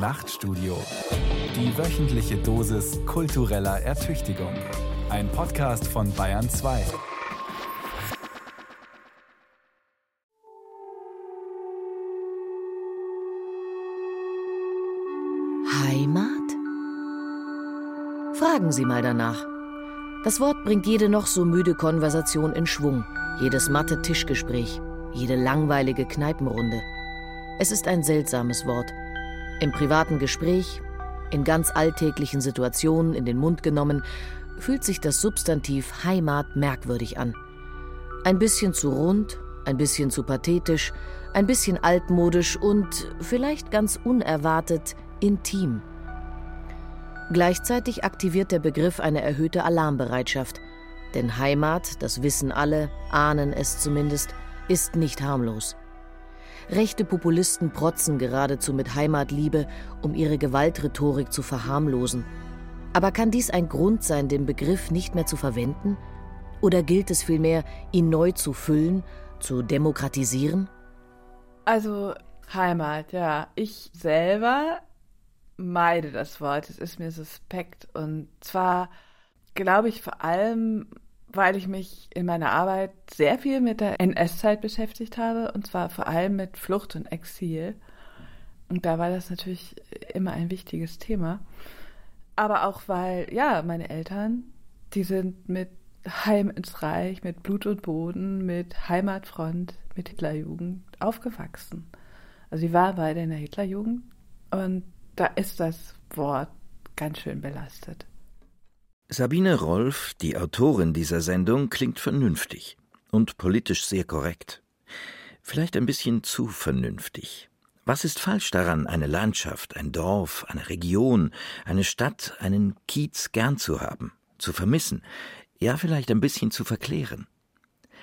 Nachtstudio. Die wöchentliche Dosis kultureller Ertüchtigung. Ein Podcast von Bayern 2. Heimat? Fragen Sie mal danach. Das Wort bringt jede noch so müde Konversation in Schwung, jedes matte Tischgespräch, jede langweilige Kneipenrunde. Es ist ein seltsames Wort. Im privaten Gespräch, in ganz alltäglichen Situationen in den Mund genommen, fühlt sich das Substantiv Heimat merkwürdig an. Ein bisschen zu rund, ein bisschen zu pathetisch, ein bisschen altmodisch und vielleicht ganz unerwartet intim. Gleichzeitig aktiviert der Begriff eine erhöhte Alarmbereitschaft. Denn Heimat, das wissen alle, ahnen es zumindest, ist nicht harmlos. Rechte Populisten protzen geradezu mit Heimatliebe, um ihre Gewaltrhetorik zu verharmlosen. Aber kann dies ein Grund sein, den Begriff nicht mehr zu verwenden? Oder gilt es vielmehr, ihn neu zu füllen, zu demokratisieren? Also Heimat, ja. Ich selber meide das Wort. Es ist mir suspekt. Und zwar glaube ich vor allem, weil ich mich in meiner Arbeit sehr viel mit der NS-Zeit beschäftigt habe. Und zwar vor allem mit Flucht und Exil. Und da war das natürlich immer ein wichtiges Thema. Aber auch weil, ja, meine Eltern, die sind mit Heim ins Reich, mit Blut und Boden, mit Heimatfront, mit Hitlerjugend aufgewachsen. Also sie waren beide in der Hitlerjugend und da ist das Wort ganz schön belastet. Sabine Rolf, die Autorin dieser Sendung, klingt vernünftig und politisch sehr korrekt. Vielleicht ein bisschen zu vernünftig. Was ist falsch daran, eine Landschaft, ein Dorf, eine Region, eine Stadt, einen Kiez gern zu haben, zu vermissen, ja vielleicht ein bisschen zu verklären?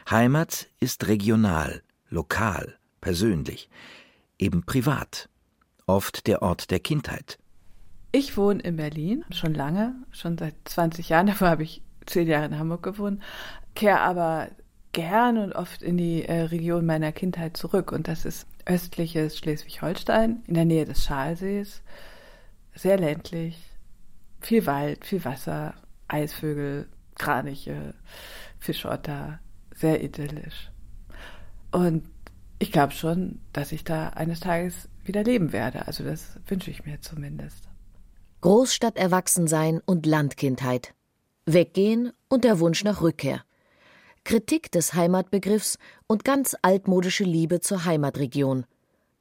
Heimat ist regional, lokal, persönlich, eben privat, oft der Ort der Kindheit. Ich wohne in Berlin schon lange, schon seit 20 Jahren. Davor habe ich zehn Jahre in Hamburg gewohnt, kehre aber gern und oft in die äh, Region meiner Kindheit zurück. Und das ist östliches Schleswig-Holstein, in der Nähe des Schalsees. Sehr ländlich, viel Wald, viel Wasser, Eisvögel, Kraniche, Fischotter, sehr idyllisch. Und ich glaube schon, dass ich da eines Tages wieder leben werde. Also das wünsche ich mir zumindest. Großstadt Erwachsensein und Landkindheit. Weggehen und der Wunsch nach Rückkehr. Kritik des Heimatbegriffs und ganz altmodische Liebe zur Heimatregion.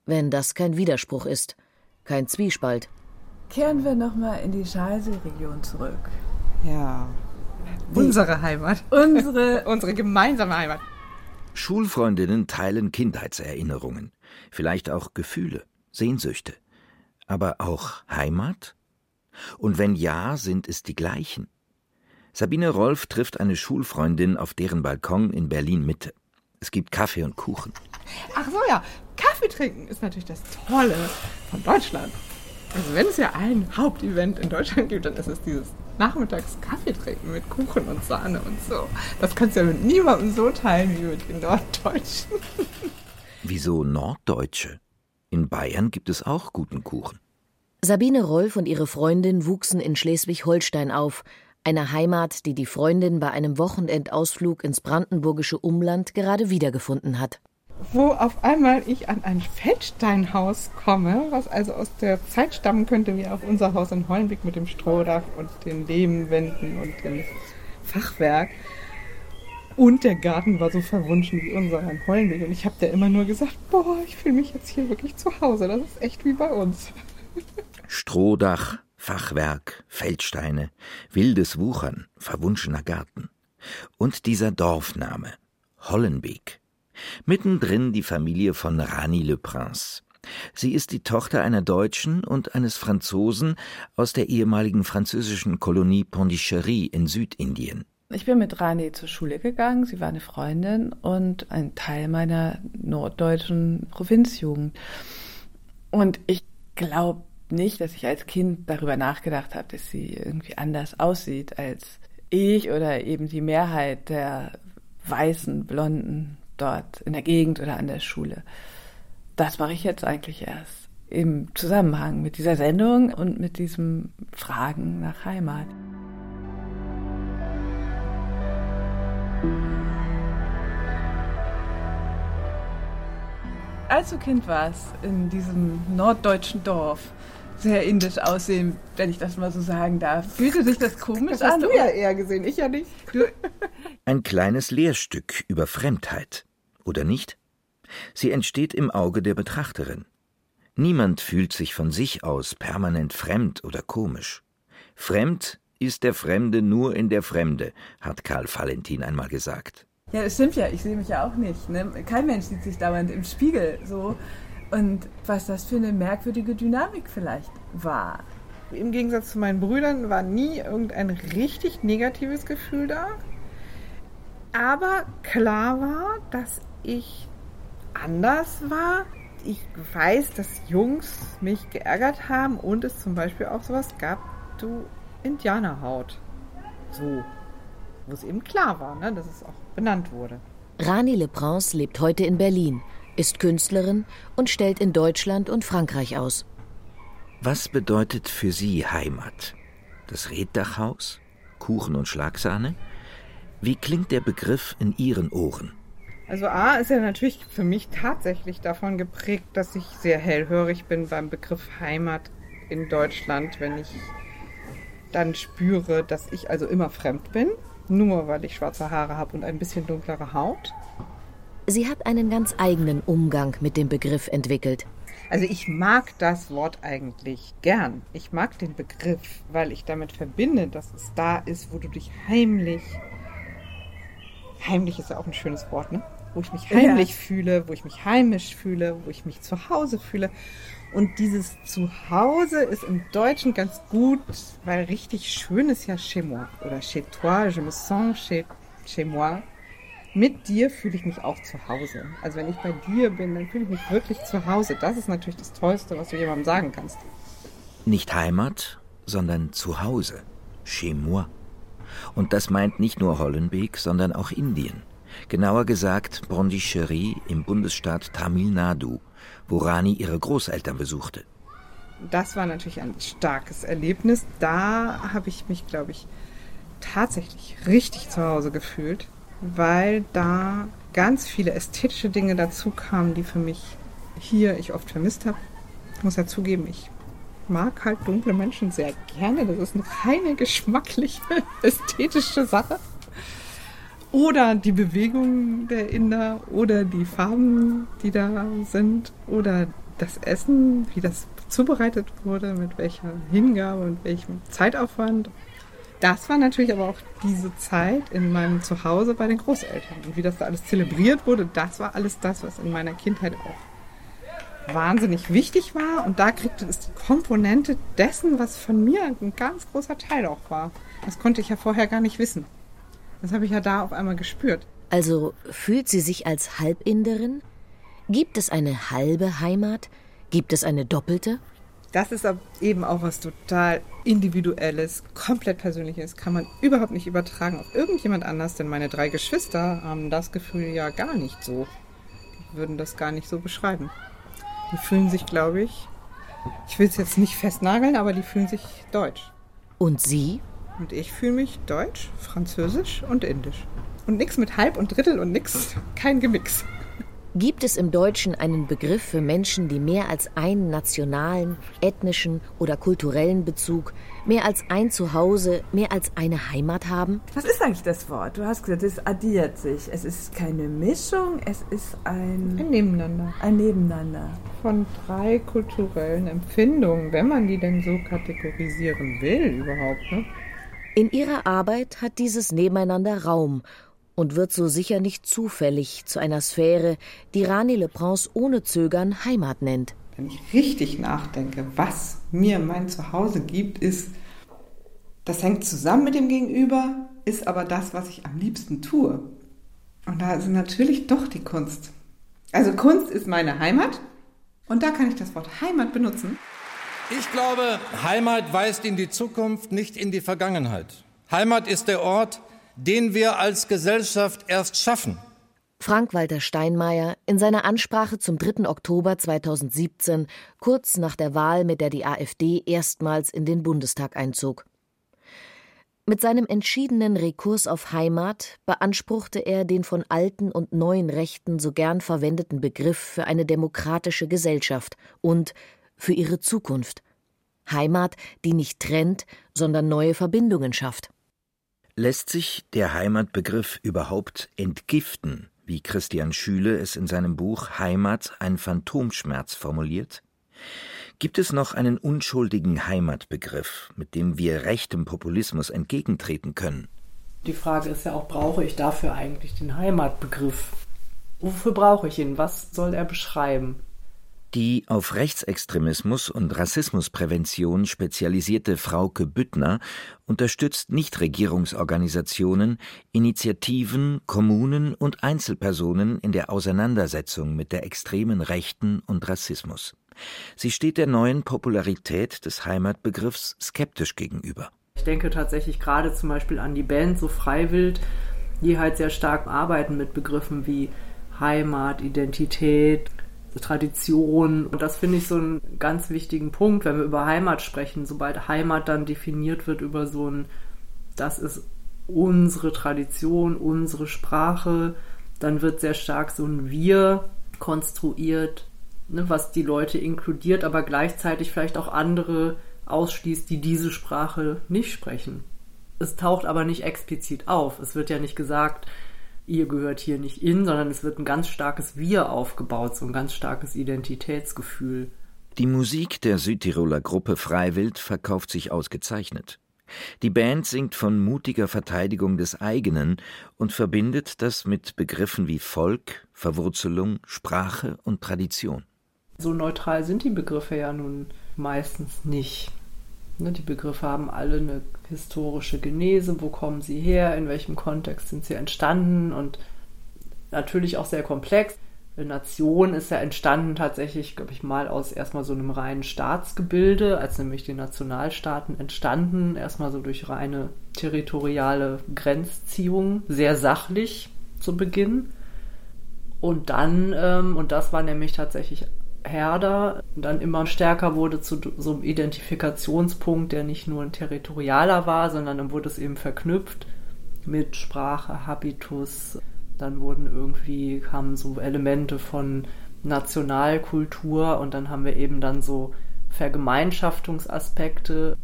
Wenn das kein Widerspruch ist, kein Zwiespalt. Kehren wir nochmal in die Schalsee-Region zurück. Ja. Unsere Heimat. Unsere, unsere gemeinsame Heimat. Schulfreundinnen teilen Kindheitserinnerungen, vielleicht auch Gefühle, Sehnsüchte, aber auch Heimat? Und wenn ja, sind es die gleichen? Sabine Rolf trifft eine Schulfreundin auf deren Balkon in Berlin Mitte. Es gibt Kaffee und Kuchen. Ach so, ja. Kaffee trinken ist natürlich das Tolle von Deutschland. Also wenn es ja ein Hauptevent in Deutschland gibt, dann ist es dieses nachmittags Kaffee trinken mit Kuchen und Sahne und so. Das kannst du ja mit niemandem so teilen wie mit den Norddeutschen. Wieso Norddeutsche? In Bayern gibt es auch guten Kuchen. Sabine Rolf und ihre Freundin wuchsen in Schleswig-Holstein auf, einer Heimat, die die Freundin bei einem Wochenendausflug ins brandenburgische Umland gerade wiedergefunden hat. Wo auf einmal ich an ein Feldsteinhaus komme, was also aus der Zeit stammen könnte wie auf unser Haus in Hollenbeck mit dem Strohdach und den Lehmwänden und dem Fachwerk. Und der Garten war so verwunschen wie unser in Hollenbeck. Und ich habe da immer nur gesagt, boah, ich fühle mich jetzt hier wirklich zu Hause. Das ist echt wie bei uns. Strohdach, Fachwerk, Feldsteine, wildes Wuchern, verwunschener Garten. Und dieser Dorfname, Hollenbeek. Mittendrin die Familie von Rani Le Prince. Sie ist die Tochter einer Deutschen und eines Franzosen aus der ehemaligen französischen Kolonie Pondichéry in Südindien. Ich bin mit Rani zur Schule gegangen. Sie war eine Freundin und ein Teil meiner norddeutschen Provinzjugend. Und ich glaube nicht, dass ich als Kind darüber nachgedacht habe, dass sie irgendwie anders aussieht als ich oder eben die Mehrheit der weißen, blonden dort in der Gegend oder an der Schule. Das mache ich jetzt eigentlich erst im Zusammenhang mit dieser Sendung und mit diesem Fragen nach Heimat. Als du Kind warst in diesem norddeutschen Dorf, sehr indisch aussehen, wenn ich das mal so sagen darf. Fühlte sich das komisch das hast an? du ja eher gesehen, ich ja nicht. Ein kleines Lehrstück über Fremdheit, oder nicht? Sie entsteht im Auge der Betrachterin. Niemand fühlt sich von sich aus permanent fremd oder komisch. Fremd ist der Fremde nur in der Fremde, hat Karl Valentin einmal gesagt. Ja, das stimmt ja. Ich sehe mich ja auch nicht. Ne? Kein Mensch sieht sich dauernd im Spiegel so. Und was das für eine merkwürdige Dynamik vielleicht war. Im Gegensatz zu meinen Brüdern war nie irgendein richtig negatives Gefühl da. Aber klar war, dass ich anders war ich weiß, dass Jungs mich geärgert haben und es zum Beispiel auch sowas gab, du Indianerhaut. So. Wo es eben klar war, ne, dass es auch benannt wurde. Rani Le Prince lebt heute in Berlin, ist Künstlerin und stellt in Deutschland und Frankreich aus. Was bedeutet für Sie Heimat? Das Reddachhaus? Kuchen und Schlagsahne? Wie klingt der Begriff in Ihren Ohren? Also A ist ja natürlich für mich tatsächlich davon geprägt, dass ich sehr hellhörig bin beim Begriff Heimat in Deutschland, wenn ich dann spüre, dass ich also immer fremd bin, nur weil ich schwarze Haare habe und ein bisschen dunklere Haut. Sie hat einen ganz eigenen Umgang mit dem Begriff entwickelt. Also ich mag das Wort eigentlich gern. Ich mag den Begriff, weil ich damit verbinde, dass es da ist, wo du dich heimlich heimlich ist ja auch ein schönes Wort, ne? wo ich mich heimlich ja. fühle, wo ich mich heimisch fühle, wo ich mich zu Hause fühle. Und dieses Zuhause ist im Deutschen ganz gut, weil richtig schön ist ja chez moi oder chez toi, je me sens chez, chez moi. Mit dir fühle ich mich auch zu Hause. Also wenn ich bei dir bin, dann fühle ich mich wirklich zu Hause. Das ist natürlich das Tollste, was du jemandem sagen kannst. Nicht Heimat, sondern Zuhause. Chez moi. Und das meint nicht nur Hollenbeek, sondern auch Indien. Genauer gesagt Pondicherry im Bundesstaat Tamil Nadu, wo Rani ihre Großeltern besuchte. Das war natürlich ein starkes Erlebnis. Da habe ich mich, glaube ich, tatsächlich richtig zu Hause gefühlt, weil da ganz viele ästhetische Dinge dazu kamen, die für mich hier ich oft vermisst habe. Ich muss ja zugeben, ich mag halt dunkle Menschen sehr gerne. Das ist eine reine geschmackliche, ästhetische Sache. Oder die Bewegung der Inder oder die Farben, die da sind oder das Essen, wie das zubereitet wurde, mit welcher Hingabe und welchem Zeitaufwand. Das war natürlich aber auch diese Zeit in meinem Zuhause bei den Großeltern. Und wie das da alles zelebriert wurde, das war alles das, was in meiner Kindheit auch wahnsinnig wichtig war. Und da kriegte es die Komponente dessen, was von mir ein ganz großer Teil auch war. Das konnte ich ja vorher gar nicht wissen. Das habe ich ja da auf einmal gespürt. Also fühlt sie sich als Halbinderin? Gibt es eine halbe Heimat? Gibt es eine doppelte? Das ist eben auch was total Individuelles, komplett Persönliches. Kann man überhaupt nicht übertragen auf irgendjemand anders, denn meine drei Geschwister haben das Gefühl ja gar nicht so. Die würden das gar nicht so beschreiben. Die fühlen sich, glaube ich, ich will es jetzt nicht festnageln, aber die fühlen sich deutsch. Und Sie? Und ich fühle mich deutsch, französisch und indisch. Und nichts mit Halb und Drittel und nix, kein Gemix. Gibt es im Deutschen einen Begriff für Menschen, die mehr als einen nationalen, ethnischen oder kulturellen Bezug, mehr als ein Zuhause, mehr als eine Heimat haben? Was ist eigentlich das Wort? Du hast gesagt, es addiert sich. Es ist keine Mischung, es ist ein... Ein Nebeneinander. Ein Nebeneinander. Von drei kulturellen Empfindungen, wenn man die denn so kategorisieren will überhaupt. Ne? In ihrer Arbeit hat dieses Nebeneinander Raum und wird so sicher nicht zufällig zu einer Sphäre, die Rani Le Prince ohne Zögern Heimat nennt. Wenn ich richtig nachdenke, was mir mein Zuhause gibt, ist, das hängt zusammen mit dem Gegenüber, ist aber das, was ich am liebsten tue. Und da ist natürlich doch die Kunst. Also Kunst ist meine Heimat und da kann ich das Wort Heimat benutzen. Ich glaube, Heimat weist in die Zukunft, nicht in die Vergangenheit. Heimat ist der Ort, den wir als Gesellschaft erst schaffen. Frank-Walter Steinmeier in seiner Ansprache zum 3. Oktober 2017, kurz nach der Wahl, mit der die AfD erstmals in den Bundestag einzog. Mit seinem entschiedenen Rekurs auf Heimat beanspruchte er den von alten und neuen Rechten so gern verwendeten Begriff für eine demokratische Gesellschaft und für ihre Zukunft. Heimat, die nicht trennt, sondern neue Verbindungen schafft. Lässt sich der Heimatbegriff überhaupt entgiften, wie Christian Schüle es in seinem Buch Heimat ein Phantomschmerz formuliert? Gibt es noch einen unschuldigen Heimatbegriff, mit dem wir rechtem Populismus entgegentreten können? Die Frage ist ja auch, brauche ich dafür eigentlich den Heimatbegriff? Wofür brauche ich ihn? Was soll er beschreiben? Die auf Rechtsextremismus und Rassismusprävention spezialisierte Frauke Büttner unterstützt Nichtregierungsorganisationen, Initiativen, Kommunen und Einzelpersonen in der Auseinandersetzung mit der extremen Rechten und Rassismus. Sie steht der neuen Popularität des Heimatbegriffs skeptisch gegenüber. Ich denke tatsächlich gerade zum Beispiel an die Band so Freiwild, die halt sehr stark arbeiten mit Begriffen wie Heimat, Identität, Tradition. Und das finde ich so einen ganz wichtigen Punkt, wenn wir über Heimat sprechen. Sobald Heimat dann definiert wird über so ein, das ist unsere Tradition, unsere Sprache, dann wird sehr stark so ein Wir konstruiert, ne, was die Leute inkludiert, aber gleichzeitig vielleicht auch andere ausschließt, die diese Sprache nicht sprechen. Es taucht aber nicht explizit auf. Es wird ja nicht gesagt, ihr gehört hier nicht in, sondern es wird ein ganz starkes Wir aufgebaut, so ein ganz starkes Identitätsgefühl. Die Musik der Südtiroler Gruppe Freiwild verkauft sich ausgezeichnet. Die Band singt von mutiger Verteidigung des eigenen und verbindet das mit Begriffen wie Volk, Verwurzelung, Sprache und Tradition. So neutral sind die Begriffe ja nun meistens nicht. Ne, die Begriffe haben alle eine historische Genese, wo kommen sie her, in welchem Kontext sind sie entstanden und natürlich auch sehr komplex. Eine Nation ist ja entstanden tatsächlich, glaube ich, mal aus erstmal so einem reinen Staatsgebilde, als nämlich die Nationalstaaten entstanden, erstmal so durch reine territoriale Grenzziehung, sehr sachlich zu Beginn. Und dann, ähm, und das war nämlich tatsächlich Herder dann immer stärker wurde zu so einem Identifikationspunkt, der nicht nur ein territorialer war, sondern dann wurde es eben verknüpft mit Sprache, Habitus. Dann wurden irgendwie, kamen so Elemente von Nationalkultur und dann haben wir eben dann so Vergemeinschaftungsaspekte.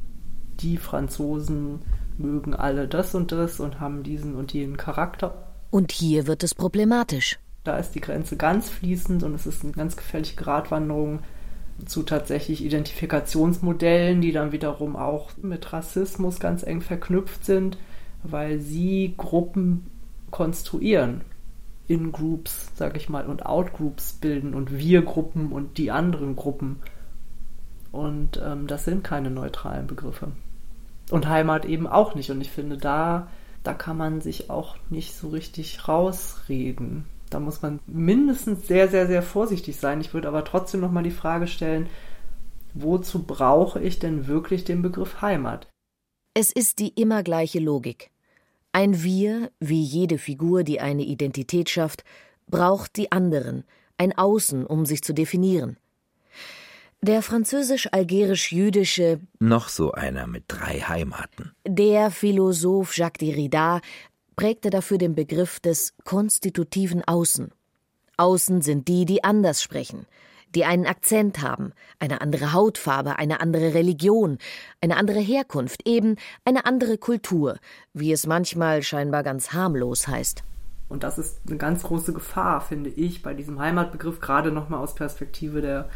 Die Franzosen mögen alle das und das und haben diesen und jenen Charakter. Und hier wird es problematisch. Da ist die Grenze ganz fließend und es ist eine ganz gefährliche Gratwanderung zu tatsächlich Identifikationsmodellen, die dann wiederum auch mit Rassismus ganz eng verknüpft sind, weil sie Gruppen konstruieren. In-Groups, sag ich mal, und Out-Groups bilden und Wir-Gruppen und die anderen Gruppen. Und ähm, das sind keine neutralen Begriffe. Und Heimat eben auch nicht. Und ich finde, da, da kann man sich auch nicht so richtig rausreden. Da muss man mindestens sehr, sehr, sehr vorsichtig sein. Ich würde aber trotzdem nochmal die Frage stellen, wozu brauche ich denn wirklich den Begriff Heimat? Es ist die immer gleiche Logik. Ein Wir, wie jede Figur, die eine Identität schafft, braucht die anderen, ein Außen, um sich zu definieren. Der französisch-algerisch-jüdische Noch so einer mit drei Heimaten. Der Philosoph Jacques Derrida prägte dafür den Begriff des konstitutiven Außen. Außen sind die, die anders sprechen, die einen Akzent haben, eine andere Hautfarbe, eine andere Religion, eine andere Herkunft, eben eine andere Kultur, wie es manchmal scheinbar ganz harmlos heißt. Und das ist eine ganz große Gefahr, finde ich, bei diesem Heimatbegriff, gerade nochmal aus Perspektive der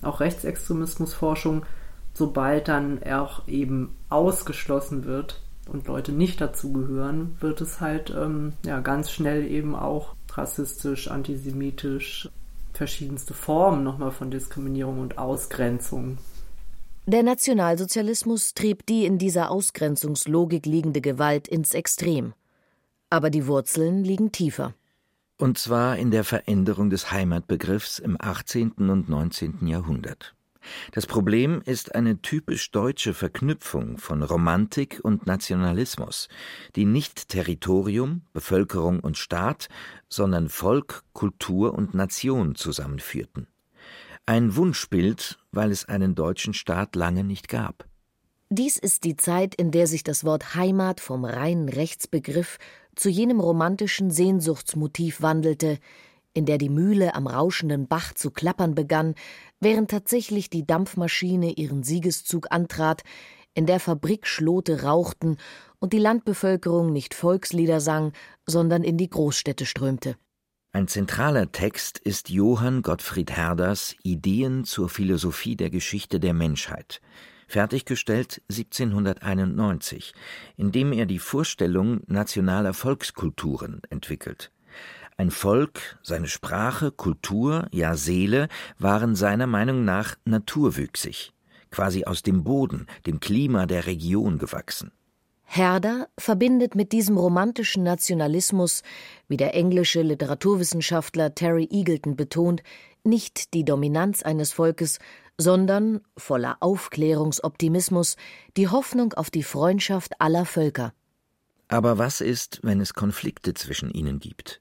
auch Rechtsextremismusforschung, sobald dann er auch eben ausgeschlossen wird und Leute nicht dazugehören, wird es halt ähm, ja, ganz schnell eben auch rassistisch, antisemitisch, verschiedenste Formen nochmal von Diskriminierung und Ausgrenzung. Der Nationalsozialismus trieb die in dieser Ausgrenzungslogik liegende Gewalt ins Extrem. Aber die Wurzeln liegen tiefer. Und zwar in der Veränderung des Heimatbegriffs im 18. und 19. Jahrhundert. Das Problem ist eine typisch deutsche Verknüpfung von Romantik und Nationalismus, die nicht Territorium, Bevölkerung und Staat, sondern Volk, Kultur und Nation zusammenführten. Ein Wunschbild, weil es einen deutschen Staat lange nicht gab. Dies ist die Zeit, in der sich das Wort Heimat vom reinen Rechtsbegriff zu jenem romantischen Sehnsuchtsmotiv wandelte, in der die Mühle am rauschenden Bach zu klappern begann, während tatsächlich die Dampfmaschine ihren Siegeszug antrat, in der Fabrikschlote rauchten und die Landbevölkerung nicht Volkslieder sang, sondern in die Großstädte strömte. Ein zentraler Text ist Johann Gottfried Herders Ideen zur Philosophie der Geschichte der Menschheit, fertiggestellt 1791, in dem er die Vorstellung nationaler Volkskulturen entwickelt. Ein Volk, seine Sprache, Kultur, ja Seele waren seiner Meinung nach naturwüchsig, quasi aus dem Boden, dem Klima der Region gewachsen. Herder verbindet mit diesem romantischen Nationalismus, wie der englische Literaturwissenschaftler Terry Eagleton betont, nicht die Dominanz eines Volkes, sondern, voller Aufklärungsoptimismus, die Hoffnung auf die Freundschaft aller Völker. Aber was ist, wenn es Konflikte zwischen ihnen gibt?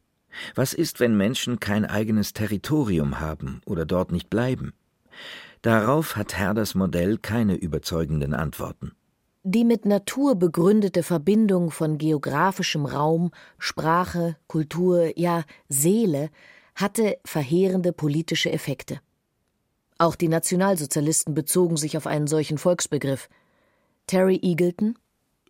Was ist, wenn Menschen kein eigenes Territorium haben oder dort nicht bleiben? Darauf hat Herders Modell keine überzeugenden Antworten. Die mit Natur begründete Verbindung von geografischem Raum, Sprache, Kultur, ja Seele hatte verheerende politische Effekte. Auch die Nationalsozialisten bezogen sich auf einen solchen Volksbegriff. Terry Eagleton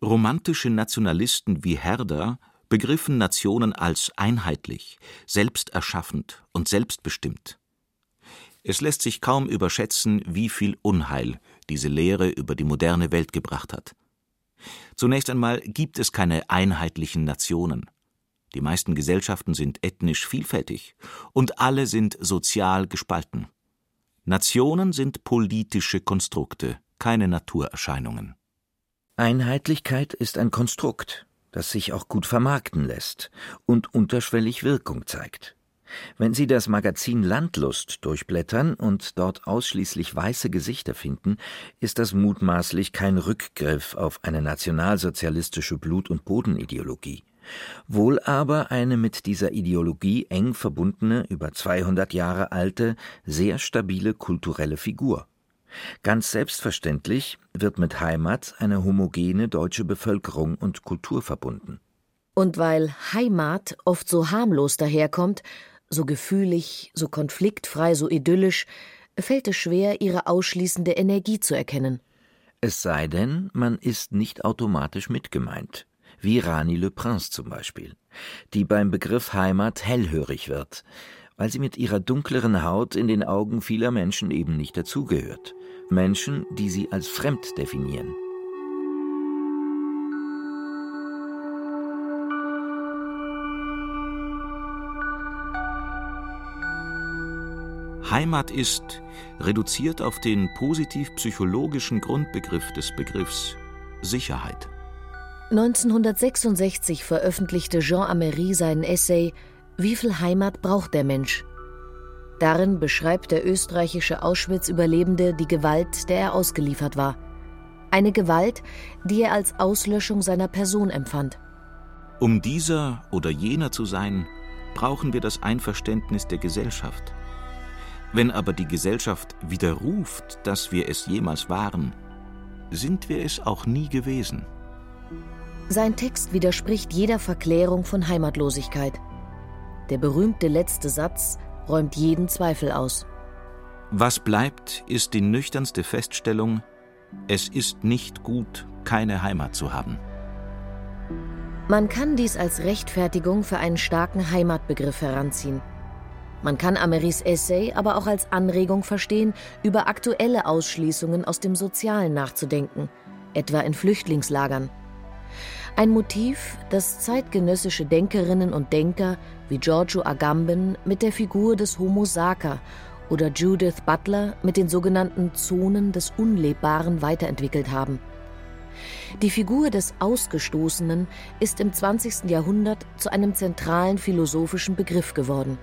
Romantische Nationalisten wie Herder begriffen Nationen als einheitlich, selbsterschaffend und selbstbestimmt. Es lässt sich kaum überschätzen, wie viel Unheil diese Lehre über die moderne Welt gebracht hat. Zunächst einmal gibt es keine einheitlichen Nationen. Die meisten Gesellschaften sind ethnisch vielfältig und alle sind sozial gespalten. Nationen sind politische Konstrukte, keine Naturerscheinungen. Einheitlichkeit ist ein Konstrukt, das sich auch gut vermarkten lässt und unterschwellig Wirkung zeigt. Wenn Sie das Magazin Landlust durchblättern und dort ausschließlich weiße Gesichter finden, ist das mutmaßlich kein Rückgriff auf eine nationalsozialistische Blut- und Bodenideologie. Wohl aber eine mit dieser Ideologie eng verbundene, über 200 Jahre alte, sehr stabile kulturelle Figur. Ganz selbstverständlich wird mit Heimat eine homogene deutsche Bevölkerung und Kultur verbunden. Und weil Heimat oft so harmlos daherkommt, so gefühlig, so konfliktfrei, so idyllisch, fällt es schwer, ihre ausschließende Energie zu erkennen. Es sei denn, man ist nicht automatisch mitgemeint, wie Rani Le Prince zum Beispiel, die beim Begriff Heimat hellhörig wird, weil sie mit ihrer dunkleren Haut in den Augen vieler Menschen eben nicht dazugehört. Menschen, die sie als fremd definieren. Heimat ist, reduziert auf den positiv-psychologischen Grundbegriff des Begriffs, Sicherheit. 1966 veröffentlichte Jean Amery seinen Essay Wie viel Heimat braucht der Mensch? Darin beschreibt der österreichische Auschwitz-Überlebende die Gewalt, der er ausgeliefert war. Eine Gewalt, die er als Auslöschung seiner Person empfand. Um dieser oder jener zu sein, brauchen wir das Einverständnis der Gesellschaft. Wenn aber die Gesellschaft widerruft, dass wir es jemals waren, sind wir es auch nie gewesen. Sein Text widerspricht jeder Verklärung von Heimatlosigkeit. Der berühmte letzte Satz räumt jeden Zweifel aus. Was bleibt, ist die nüchternste Feststellung, es ist nicht gut, keine Heimat zu haben. Man kann dies als Rechtfertigung für einen starken Heimatbegriff heranziehen. Man kann Ameris Essay aber auch als Anregung verstehen, über aktuelle Ausschließungen aus dem Sozialen nachzudenken, etwa in Flüchtlingslagern. Ein Motiv, das zeitgenössische Denkerinnen und Denker wie Giorgio Agamben mit der Figur des Homo Sacer oder Judith Butler mit den sogenannten Zonen des Unlebbaren weiterentwickelt haben. Die Figur des Ausgestoßenen ist im 20. Jahrhundert zu einem zentralen philosophischen Begriff geworden.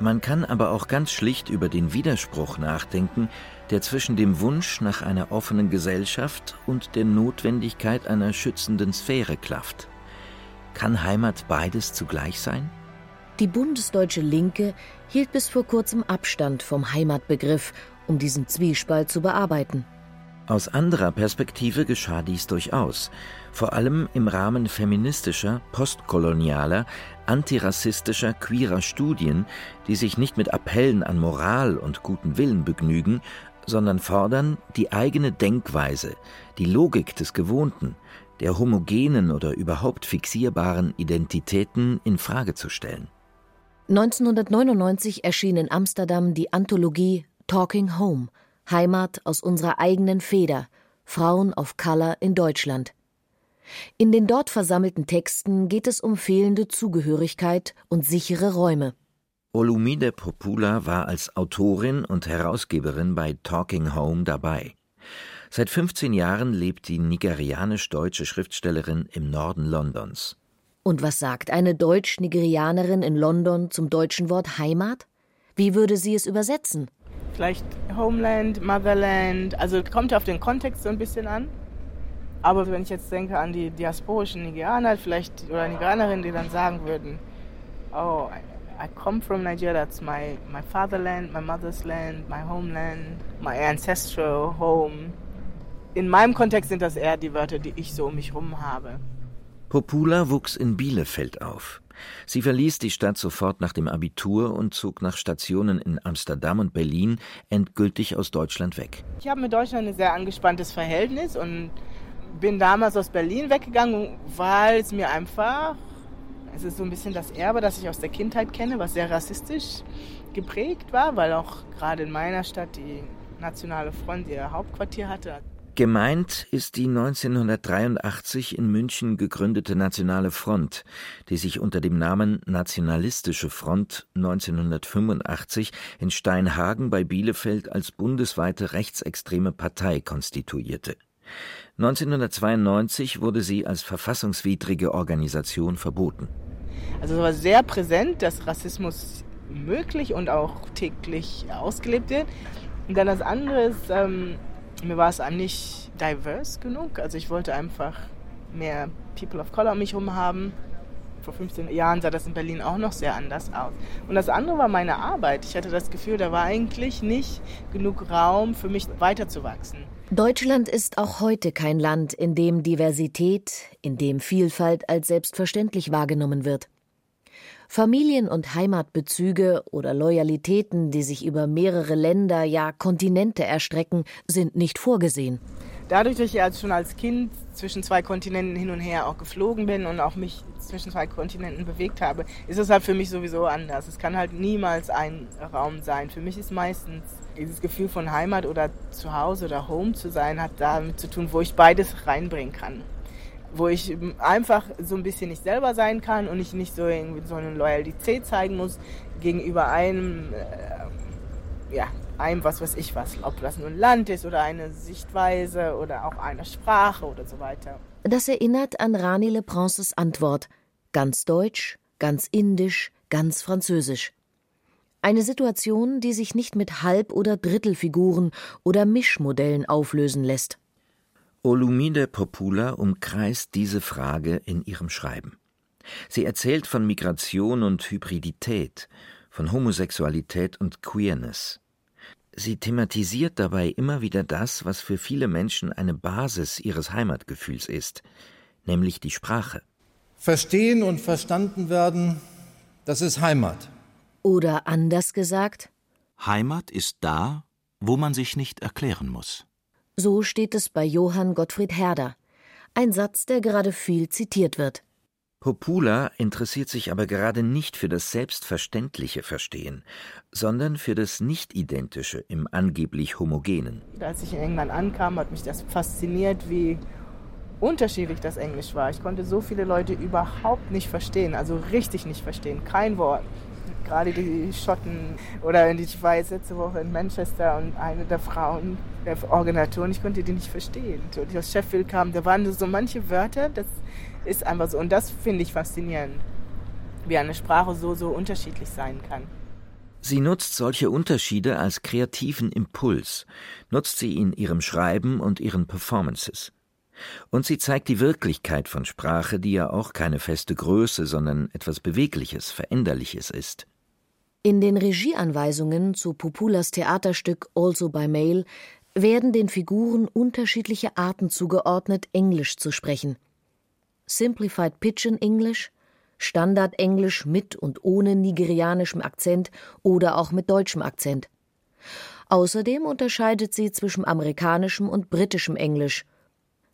Man kann aber auch ganz schlicht über den Widerspruch nachdenken, der zwischen dem Wunsch nach einer offenen Gesellschaft und der Notwendigkeit einer schützenden Sphäre klafft. Kann Heimat beides zugleich sein? Die bundesdeutsche Linke hielt bis vor kurzem Abstand vom Heimatbegriff, um diesen Zwiespalt zu bearbeiten. Aus anderer Perspektive geschah dies durchaus, vor allem im Rahmen feministischer, postkolonialer, antirassistischer, queerer Studien, die sich nicht mit Appellen an Moral und guten Willen begnügen, sondern fordern, die eigene Denkweise, die Logik des Gewohnten, der homogenen oder überhaupt fixierbaren Identitäten in Frage zu stellen. 1999 erschien in Amsterdam die Anthologie Talking Home – Heimat aus unserer eigenen Feder, Frauen of Color in Deutschland. In den dort versammelten Texten geht es um fehlende Zugehörigkeit und sichere Räume. Olumide Popula war als Autorin und Herausgeberin bei Talking Home dabei. Seit 15 Jahren lebt die nigerianisch-deutsche Schriftstellerin im Norden Londons. Und was sagt eine Deutsch-Nigerianerin in London zum deutschen Wort Heimat? Wie würde sie es übersetzen? Vielleicht Homeland, Motherland, also kommt auf den Kontext so ein bisschen an. Aber wenn ich jetzt denke an die diasporischen Nigerianer, vielleicht oder Nigerianerinnen, die dann sagen würden, oh, I, come from Nigeria, that's my, my fatherland, my mother's land, my homeland, my ancestral home. In meinem Kontext sind das eher die Wörter, die ich so um mich herum habe. Popula wuchs in Bielefeld auf. Sie verließ die Stadt sofort nach dem Abitur und zog nach Stationen in Amsterdam und Berlin endgültig aus Deutschland weg. Ich habe mit Deutschland ein sehr angespanntes Verhältnis und bin damals aus Berlin weggegangen, weil es mir einfach, es ist so ein bisschen das Erbe, das ich aus der Kindheit kenne, was sehr rassistisch geprägt war, weil auch gerade in meiner Stadt die Nationale Front ihr Hauptquartier hatte. Gemeint ist die 1983 in München gegründete Nationale Front, die sich unter dem Namen Nationalistische Front 1985 in Steinhagen bei Bielefeld als bundesweite rechtsextreme Partei konstituierte. 1992 wurde sie als verfassungswidrige Organisation verboten. Also es war sehr präsent, dass Rassismus möglich und auch täglich ausgelebt wird. Und dann das andere ist, ähm, mir war es nicht diverse genug. Also ich wollte einfach mehr People of Color um mich herum haben. Vor 15 Jahren sah das in Berlin auch noch sehr anders aus. Und das andere war meine Arbeit. Ich hatte das Gefühl, da war eigentlich nicht genug Raum für mich weiterzuwachsen. Deutschland ist auch heute kein Land, in dem Diversität, in dem Vielfalt als selbstverständlich wahrgenommen wird. Familien- und Heimatbezüge oder Loyalitäten, die sich über mehrere Länder, ja Kontinente erstrecken, sind nicht vorgesehen. Dadurch, dass ich als schon als Kind zwischen zwei Kontinenten hin und her auch geflogen bin und auch mich zwischen zwei Kontinenten bewegt habe, ist es halt für mich sowieso anders. Es kann halt niemals ein Raum sein. Für mich ist meistens dieses Gefühl von Heimat oder Zuhause oder Home zu sein, hat damit zu tun, wo ich beides reinbringen kann wo ich einfach so ein bisschen nicht selber sein kann und ich nicht so irgendwie so eine Loyalität zeigen muss gegenüber einem, äh, ja, einem was weiß ich was, ob das nur ein Land ist oder eine Sichtweise oder auch eine Sprache oder so weiter. Das erinnert an Rani Leprances Antwort. Ganz deutsch, ganz indisch, ganz französisch. Eine Situation, die sich nicht mit Halb- oder Drittelfiguren oder Mischmodellen auflösen lässt. Olumide Popula umkreist diese Frage in ihrem Schreiben. Sie erzählt von Migration und Hybridität, von Homosexualität und Queerness. Sie thematisiert dabei immer wieder das, was für viele Menschen eine Basis ihres Heimatgefühls ist, nämlich die Sprache. Verstehen und verstanden werden, das ist Heimat. Oder anders gesagt, Heimat ist da, wo man sich nicht erklären muss. So steht es bei Johann Gottfried Herder. Ein Satz, der gerade viel zitiert wird. Popula interessiert sich aber gerade nicht für das selbstverständliche Verstehen, sondern für das Nicht-Identische im angeblich Homogenen. Als ich in England ankam, hat mich das fasziniert, wie unterschiedlich das Englisch war. Ich konnte so viele Leute überhaupt nicht verstehen, also richtig nicht verstehen, kein Wort gerade die Schotten oder in die Schweiz letzte Woche in Manchester und eine der Frauen der Organisation, ich konnte die nicht verstehen. Und aus Sheffield kam, da waren so manche Wörter, das ist einfach so. Und das finde ich faszinierend, wie eine Sprache so, so unterschiedlich sein kann. Sie nutzt solche Unterschiede als kreativen Impuls, nutzt sie in ihrem Schreiben und ihren Performances. Und sie zeigt die Wirklichkeit von Sprache, die ja auch keine feste Größe, sondern etwas Bewegliches, Veränderliches ist. In den Regieanweisungen zu Pupulas Theaterstück Also by Mail werden den Figuren unterschiedliche Arten zugeordnet, Englisch zu sprechen. Simplified Pidgin English, Standardenglisch mit und ohne nigerianischem Akzent oder auch mit deutschem Akzent. Außerdem unterscheidet sie zwischen amerikanischem und britischem Englisch.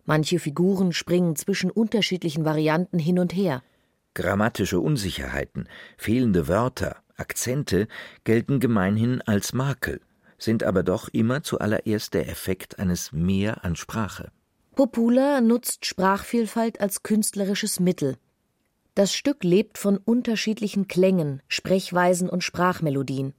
Manche Figuren springen zwischen unterschiedlichen Varianten hin und her. Grammatische Unsicherheiten, fehlende Wörter, Akzente gelten gemeinhin als Makel, sind aber doch immer zuallererst der Effekt eines Mehr an Sprache. Popula nutzt Sprachvielfalt als künstlerisches Mittel. Das Stück lebt von unterschiedlichen Klängen, Sprechweisen und Sprachmelodien.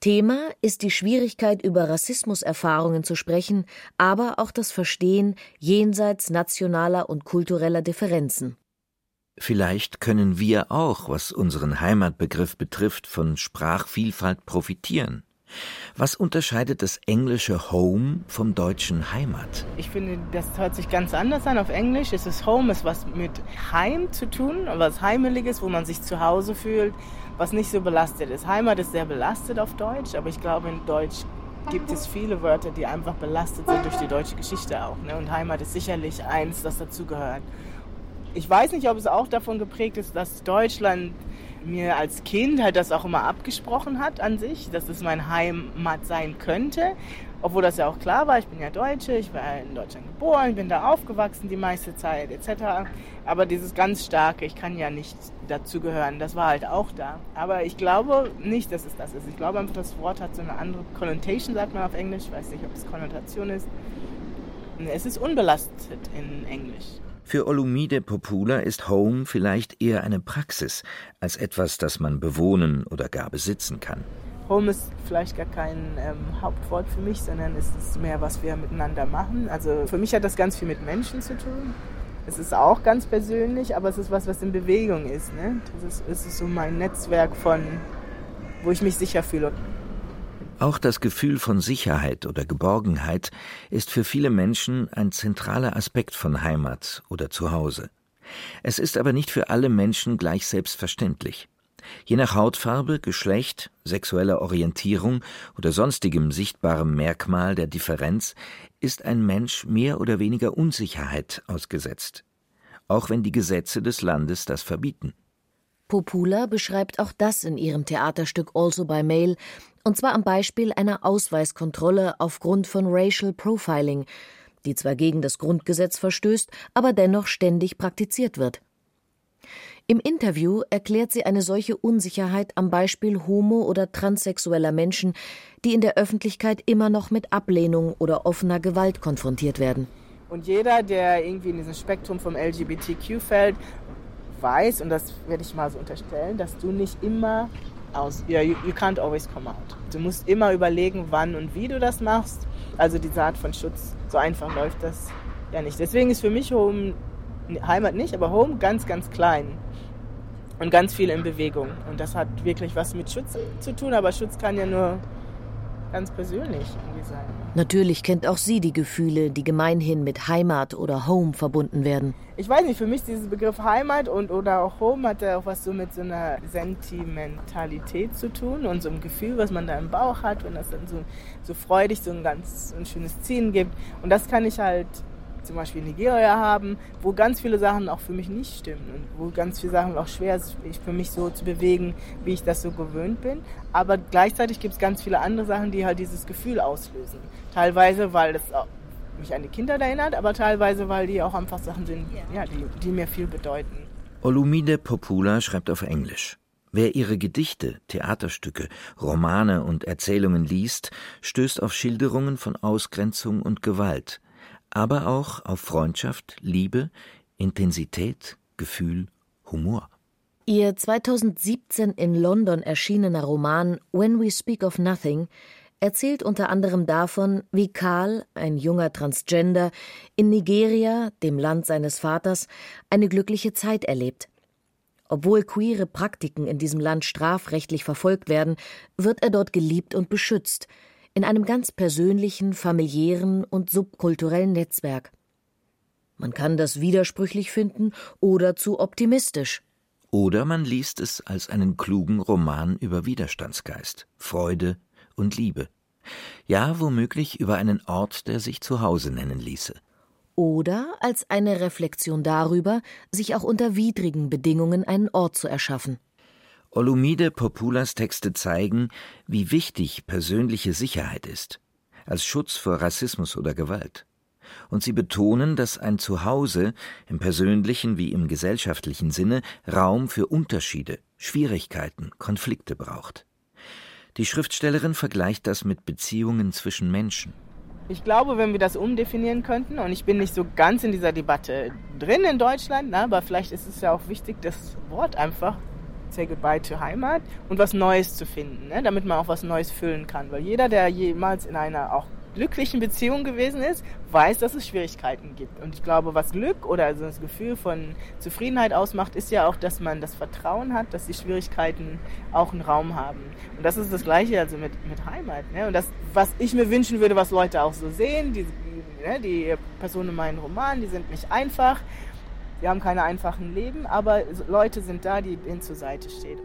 Thema ist die Schwierigkeit, über Rassismuserfahrungen zu sprechen, aber auch das Verstehen jenseits nationaler und kultureller Differenzen. Vielleicht können wir auch, was unseren Heimatbegriff betrifft, von Sprachvielfalt profitieren. Was unterscheidet das englische Home vom deutschen Heimat? Ich finde, das hört sich ganz anders an auf Englisch. Es ist Home, ist was mit Heim zu tun, was Heimeliges, wo man sich zu Hause fühlt, was nicht so belastet ist. Heimat ist sehr belastet auf Deutsch, aber ich glaube, in Deutsch gibt es viele Wörter, die einfach belastet sind durch die deutsche Geschichte auch. Ne? Und Heimat ist sicherlich eins, das dazugehört. Ich weiß nicht, ob es auch davon geprägt ist, dass Deutschland mir als Kind halt das auch immer abgesprochen hat an sich, dass es mein Heimat sein könnte. Obwohl das ja auch klar war, ich bin ja Deutsche, ich war in Deutschland geboren, bin da aufgewachsen die meiste Zeit etc. Aber dieses ganz starke, ich kann ja nicht dazugehören, das war halt auch da. Aber ich glaube nicht, dass es das ist. Ich glaube einfach, das Wort hat so eine andere Connotation, sagt man auf Englisch. Ich weiß nicht, ob es Konnotation ist. Es ist unbelastet in Englisch. Für Olumide Popula ist Home vielleicht eher eine Praxis als etwas, das man bewohnen oder gar besitzen kann. Home ist vielleicht gar kein ähm, Hauptwort für mich, sondern es ist mehr, was wir miteinander machen. Also für mich hat das ganz viel mit Menschen zu tun. Es ist auch ganz persönlich, aber es ist was, was in Bewegung ist. Ne? Das ist, es ist so mein Netzwerk von, wo ich mich sicher fühle. Auch das Gefühl von Sicherheit oder Geborgenheit ist für viele Menschen ein zentraler Aspekt von Heimat oder Zuhause. Es ist aber nicht für alle Menschen gleich selbstverständlich. Je nach Hautfarbe, Geschlecht, sexueller Orientierung oder sonstigem sichtbarem Merkmal der Differenz ist ein Mensch mehr oder weniger Unsicherheit ausgesetzt, auch wenn die Gesetze des Landes das verbieten. Popula beschreibt auch das in ihrem Theaterstück Also by Mail, und zwar am Beispiel einer Ausweiskontrolle aufgrund von Racial Profiling, die zwar gegen das Grundgesetz verstößt, aber dennoch ständig praktiziert wird. Im Interview erklärt sie eine solche Unsicherheit am Beispiel homo- oder transsexueller Menschen, die in der Öffentlichkeit immer noch mit Ablehnung oder offener Gewalt konfrontiert werden. Und jeder, der irgendwie in diesem Spektrum vom LGBTQ fällt, weiß, und das werde ich mal so unterstellen, dass du nicht immer aus. Yeah, you, you can't always come out. Du musst immer überlegen, wann und wie du das machst. Also diese Art von Schutz. So einfach läuft das ja nicht. Deswegen ist für mich Home, Heimat nicht, aber Home ganz, ganz klein. Und ganz viel in Bewegung. Und das hat wirklich was mit Schutz zu tun, aber Schutz kann ja nur ganz persönlich sein. Natürlich kennt auch sie die Gefühle, die gemeinhin mit Heimat oder Home verbunden werden. Ich weiß nicht, für mich dieser Begriff Heimat und oder auch Home hat ja auch was so mit so einer Sentimentalität zu tun und so einem Gefühl, was man da im Bauch hat und das dann so, so freudig so ein ganz so ein schönes Ziehen gibt. Und das kann ich halt zum Beispiel Nigeria haben, wo ganz viele Sachen auch für mich nicht stimmen und wo ganz viele Sachen auch schwer ist, für mich so zu bewegen, wie ich das so gewöhnt bin. Aber gleichzeitig gibt es ganz viele andere Sachen, die halt dieses Gefühl auslösen. Teilweise, weil das mich an die Kinder erinnert, aber teilweise, weil die auch einfach Sachen sind, ja, die, die mir viel bedeuten. Olumide Popula schreibt auf Englisch. Wer ihre Gedichte, Theaterstücke, Romane und Erzählungen liest, stößt auf Schilderungen von Ausgrenzung und Gewalt, aber auch auf Freundschaft, Liebe, Intensität, Gefühl, Humor. Ihr 2017 in London erschienener Roman When We Speak of Nothing erzählt unter anderem davon, wie Karl, ein junger Transgender, in Nigeria, dem Land seines Vaters, eine glückliche Zeit erlebt. Obwohl queere Praktiken in diesem Land strafrechtlich verfolgt werden, wird er dort geliebt und beschützt, in einem ganz persönlichen, familiären und subkulturellen Netzwerk. Man kann das widersprüchlich finden oder zu optimistisch. Oder man liest es als einen klugen Roman über Widerstandsgeist, Freude und Liebe. Ja, womöglich über einen Ort, der sich zu Hause nennen ließe. Oder als eine Reflexion darüber, sich auch unter widrigen Bedingungen einen Ort zu erschaffen. Olumide Populas Texte zeigen, wie wichtig persönliche Sicherheit ist, als Schutz vor Rassismus oder Gewalt. Und sie betonen, dass ein Zuhause im persönlichen wie im gesellschaftlichen Sinne Raum für Unterschiede, Schwierigkeiten, Konflikte braucht. Die Schriftstellerin vergleicht das mit Beziehungen zwischen Menschen. Ich glaube, wenn wir das umdefinieren könnten, und ich bin nicht so ganz in dieser Debatte drin in Deutschland, na, aber vielleicht ist es ja auch wichtig, das Wort einfach Say Goodbye to Heimat und was Neues zu finden, ne? damit man auch was Neues füllen kann. Weil jeder, der jemals in einer auch glücklichen Beziehung gewesen ist, weiß, dass es Schwierigkeiten gibt. Und ich glaube, was Glück oder also das Gefühl von Zufriedenheit ausmacht, ist ja auch, dass man das Vertrauen hat, dass die Schwierigkeiten auch einen Raum haben. Und das ist das Gleiche also mit, mit Heimat. Ne? Und das, was ich mir wünschen würde, was Leute auch so sehen, die, ne, die Personen in meinen Romanen, die sind nicht einfach, wir haben keine einfachen Leben, aber Leute sind da, die ihnen zur Seite stehen.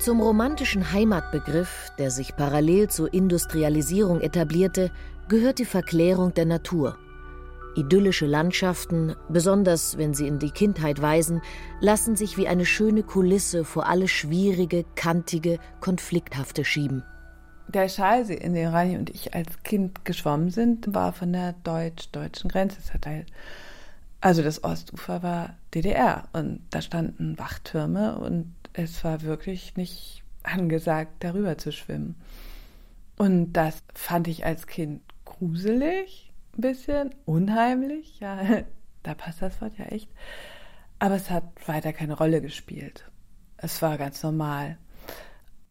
Zum romantischen Heimatbegriff, der sich parallel zur Industrialisierung etablierte, gehört die Verklärung der Natur. Idyllische Landschaften, besonders wenn sie in die Kindheit weisen, lassen sich wie eine schöne Kulisse vor alles Schwierige, Kantige, Konflikthafte schieben. Der Schallsee, in den Rani und ich als Kind geschwommen sind, war von der deutsch-deutschen Grenze zerteilt. Also das Ostufer war DDR und da standen Wachtürme und es war wirklich nicht angesagt, darüber zu schwimmen. Und das fand ich als Kind gruselig, ein bisschen unheimlich, ja, da passt das Wort ja echt. Aber es hat weiter keine Rolle gespielt. Es war ganz normal.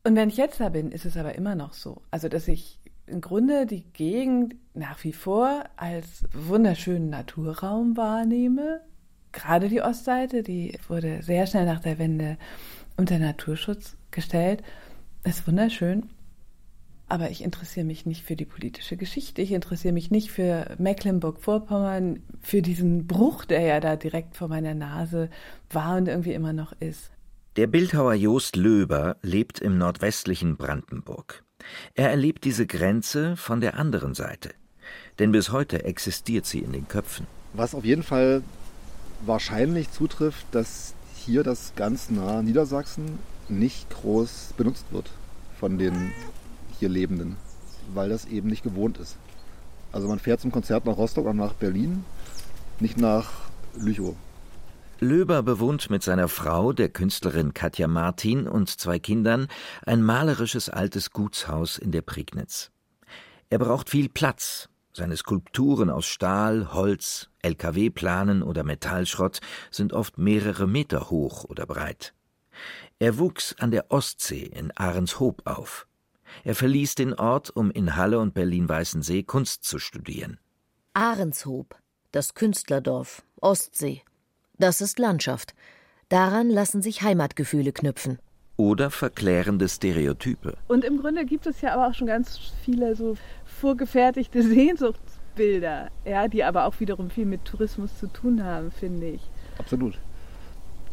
Und wenn ich jetzt da bin, ist es aber immer noch so. Also, dass ich im Grunde die Gegend nach wie vor als wunderschönen Naturraum wahrnehme. Gerade die Ostseite, die wurde sehr schnell nach der Wende unter Naturschutz gestellt. Ist wunderschön. Aber ich interessiere mich nicht für die politische Geschichte. Ich interessiere mich nicht für Mecklenburg-Vorpommern, für diesen Bruch, der ja da direkt vor meiner Nase war und irgendwie immer noch ist. Der Bildhauer Jost Löber lebt im nordwestlichen Brandenburg. Er erlebt diese Grenze von der anderen Seite. Denn bis heute existiert sie in den Köpfen. Was auf jeden Fall wahrscheinlich zutrifft, dass hier das ganz nahe Niedersachsen nicht groß benutzt wird von den hier Lebenden, weil das eben nicht gewohnt ist. Also man fährt zum Konzert nach Rostock und nach Berlin, nicht nach Lüchow. Löber bewohnt mit seiner Frau, der Künstlerin Katja Martin und zwei Kindern ein malerisches altes Gutshaus in der Prignitz. Er braucht viel Platz. Seine Skulpturen aus Stahl, Holz, LKW-Planen oder Metallschrott sind oft mehrere Meter hoch oder breit. Er wuchs an der Ostsee in Ahrenshoop auf. Er verließ den Ort, um in Halle und Berlin-Weißensee Kunst zu studieren. Ahrenshoop, das Künstlerdorf, Ostsee. Das ist Landschaft. Daran lassen sich Heimatgefühle knüpfen. Oder verklärende Stereotype. Und im Grunde gibt es ja aber auch schon ganz viele so vorgefertigte Sehnsuchtsbilder, ja, die aber auch wiederum viel mit Tourismus zu tun haben, finde ich. Absolut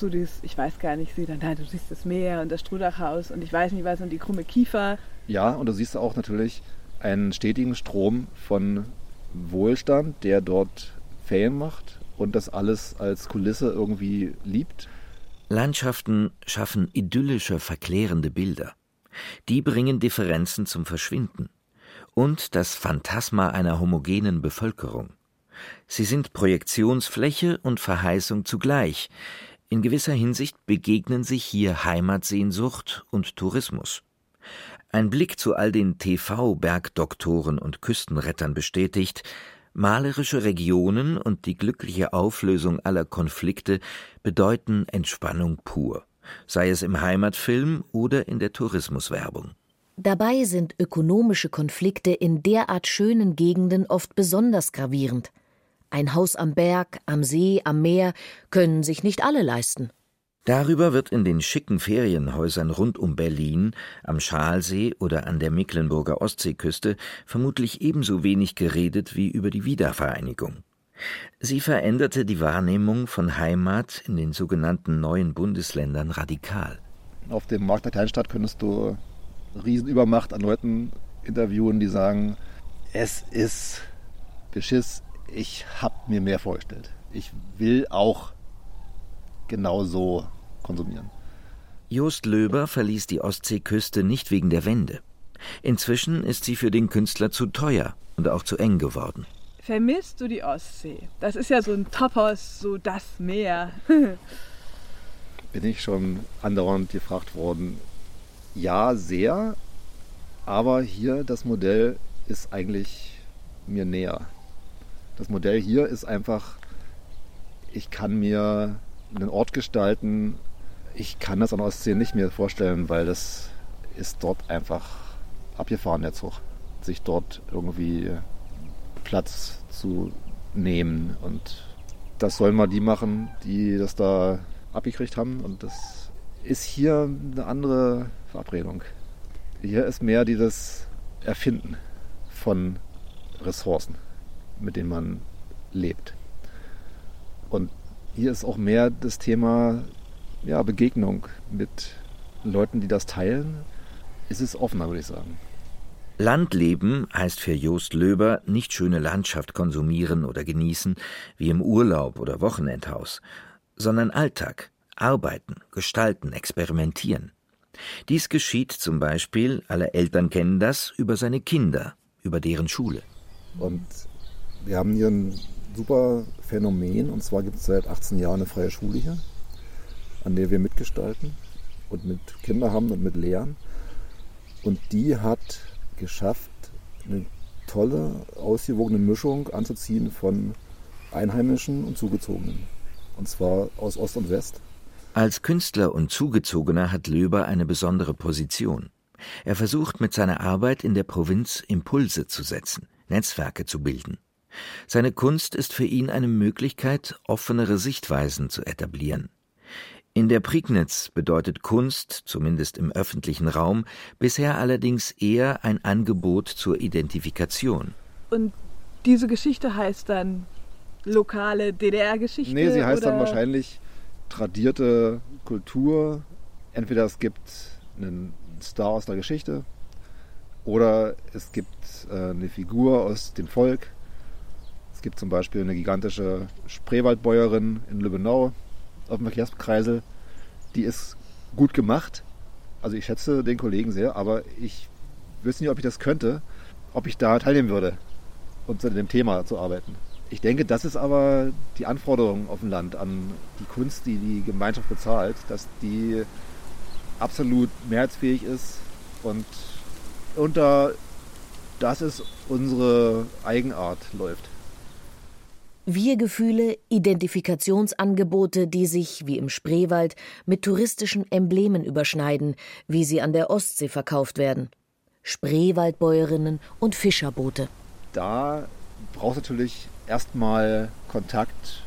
so dieses, ich weiß gar nicht, sehe dann, du siehst das Meer und das Strudachhaus und ich weiß nicht was und die krumme Kiefer. Ja, und du siehst auch natürlich einen stetigen Strom von Wohlstand, der dort Ferien macht und das alles als Kulisse irgendwie liebt. Landschaften schaffen idyllische, verklärende Bilder. Die bringen Differenzen zum Verschwinden. Und das Phantasma einer homogenen Bevölkerung. Sie sind Projektionsfläche und Verheißung zugleich, in gewisser Hinsicht begegnen sich hier Heimatsehnsucht und Tourismus. Ein Blick zu all den TV-Bergdoktoren und Küstenrettern bestätigt, Malerische Regionen und die glückliche Auflösung aller Konflikte bedeuten Entspannung pur, sei es im Heimatfilm oder in der Tourismuswerbung. Dabei sind ökonomische Konflikte in derart schönen Gegenden oft besonders gravierend. Ein Haus am Berg, am See, am Meer können sich nicht alle leisten. Darüber wird in den schicken Ferienhäusern rund um Berlin, am Schalsee oder an der Mecklenburger Ostseeküste vermutlich ebenso wenig geredet wie über die Wiedervereinigung. Sie veränderte die Wahrnehmung von Heimat in den sogenannten neuen Bundesländern radikal. Auf dem Markt der Kleinstadt könntest du Riesenübermacht an Leuten interviewen, die sagen, es ist Beschiss, ich habe mir mehr vorgestellt. Ich will auch genau so konsumieren. Jost Löber verließ die Ostseeküste nicht wegen der Wende. Inzwischen ist sie für den Künstler zu teuer und auch zu eng geworden. Vermisst du die Ostsee? Das ist ja so ein Topos, so das Meer. Bin ich schon andauernd gefragt worden. Ja, sehr. Aber hier das Modell ist eigentlich mir näher. Das Modell hier ist einfach, ich kann mir einen Ort gestalten. Ich kann das an der Ostsee nicht mehr vorstellen, weil das ist dort einfach abgefahren, der Zug. Sich dort irgendwie Platz zu nehmen. Und das sollen mal die machen, die das da abgekriegt haben. Und das ist hier eine andere Verabredung. Hier ist mehr dieses Erfinden von Ressourcen, mit denen man lebt. Und hier ist auch mehr das Thema ja, Begegnung mit Leuten, die das teilen. Es ist offener, würde ich sagen. Landleben heißt für Jost Löber nicht schöne Landschaft konsumieren oder genießen, wie im Urlaub oder Wochenendhaus, sondern Alltag, arbeiten, gestalten, experimentieren. Dies geschieht zum Beispiel, alle Eltern kennen das, über seine Kinder, über deren Schule. Und wir haben hier ein super Phänomen. Und zwar gibt es seit 18 Jahren eine freie Schule hier, an der wir mitgestalten und mit Kindern haben und mit Lehrern. Und die hat geschafft, eine tolle, ausgewogene Mischung anzuziehen von Einheimischen und Zugezogenen. Und zwar aus Ost und West. Als Künstler und Zugezogener hat Löber eine besondere Position. Er versucht mit seiner Arbeit in der Provinz Impulse zu setzen, Netzwerke zu bilden. Seine Kunst ist für ihn eine Möglichkeit, offenere Sichtweisen zu etablieren. In der Prignitz bedeutet Kunst, zumindest im öffentlichen Raum, bisher allerdings eher ein Angebot zur Identifikation. Und diese Geschichte heißt dann lokale DDR-Geschichte? Nee, sie heißt oder? dann wahrscheinlich tradierte Kultur. Entweder es gibt einen Star aus der Geschichte oder es gibt äh, eine Figur aus dem Volk gibt zum Beispiel eine gigantische Spreewaldbäuerin in Lübbenau auf dem Verkehrskreisel. Die ist gut gemacht. Also ich schätze den Kollegen sehr, aber ich wüsste nicht, ob ich das könnte, ob ich da teilnehmen würde, unter dem Thema zu arbeiten. Ich denke, das ist aber die Anforderung auf dem Land an die Kunst, die die Gemeinschaft bezahlt, dass die absolut mehrheitsfähig ist und unter das ist unsere Eigenart läuft. Wir-Gefühle, Identifikationsangebote, die sich, wie im Spreewald, mit touristischen Emblemen überschneiden, wie sie an der Ostsee verkauft werden. Spreewaldbäuerinnen und Fischerboote. Da braucht natürlich erstmal Kontakt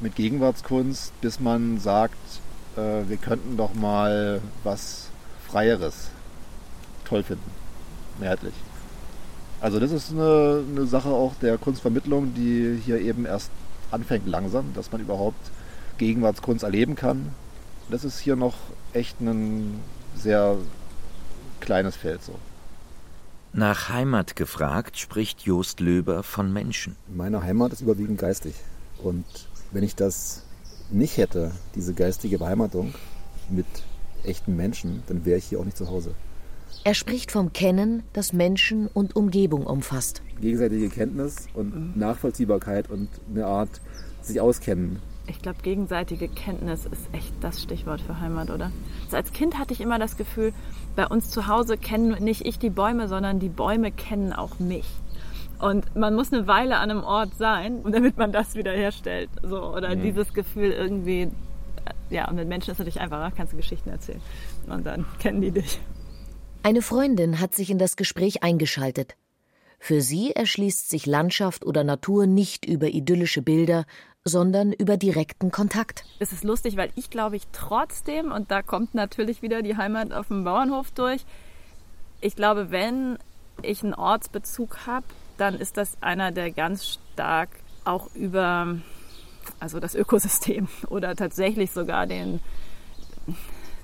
mit Gegenwartskunst, bis man sagt, äh, wir könnten doch mal was Freieres toll finden, mehrheitlich. Also das ist eine, eine Sache auch der Kunstvermittlung, die hier eben erst anfängt langsam, dass man überhaupt Gegenwartskunst erleben kann. Das ist hier noch echt ein sehr kleines Feld so. Nach Heimat gefragt spricht Jost Löber von Menschen. Meine Heimat ist überwiegend geistig. Und wenn ich das nicht hätte, diese geistige Beheimatung mit echten Menschen, dann wäre ich hier auch nicht zu Hause. Er spricht vom Kennen, das Menschen und Umgebung umfasst. Gegenseitige Kenntnis und Nachvollziehbarkeit und eine Art sich auskennen. Ich glaube, gegenseitige Kenntnis ist echt das Stichwort für Heimat, oder? Also als Kind hatte ich immer das Gefühl, bei uns zu Hause kennen nicht ich die Bäume, sondern die Bäume kennen auch mich. Und man muss eine Weile an einem Ort sein, damit man das wiederherstellt. So, oder mhm. dieses Gefühl irgendwie, äh, ja, und mit Menschen ist es natürlich einfacher, kannst du Geschichten erzählen. Und dann kennen die dich. Eine Freundin hat sich in das Gespräch eingeschaltet. Für sie erschließt sich Landschaft oder Natur nicht über idyllische Bilder, sondern über direkten Kontakt. Es ist lustig, weil ich glaube ich trotzdem, und da kommt natürlich wieder die Heimat auf dem Bauernhof durch, ich glaube, wenn ich einen Ortsbezug habe, dann ist das einer, der ganz stark auch über also das Ökosystem oder tatsächlich sogar den,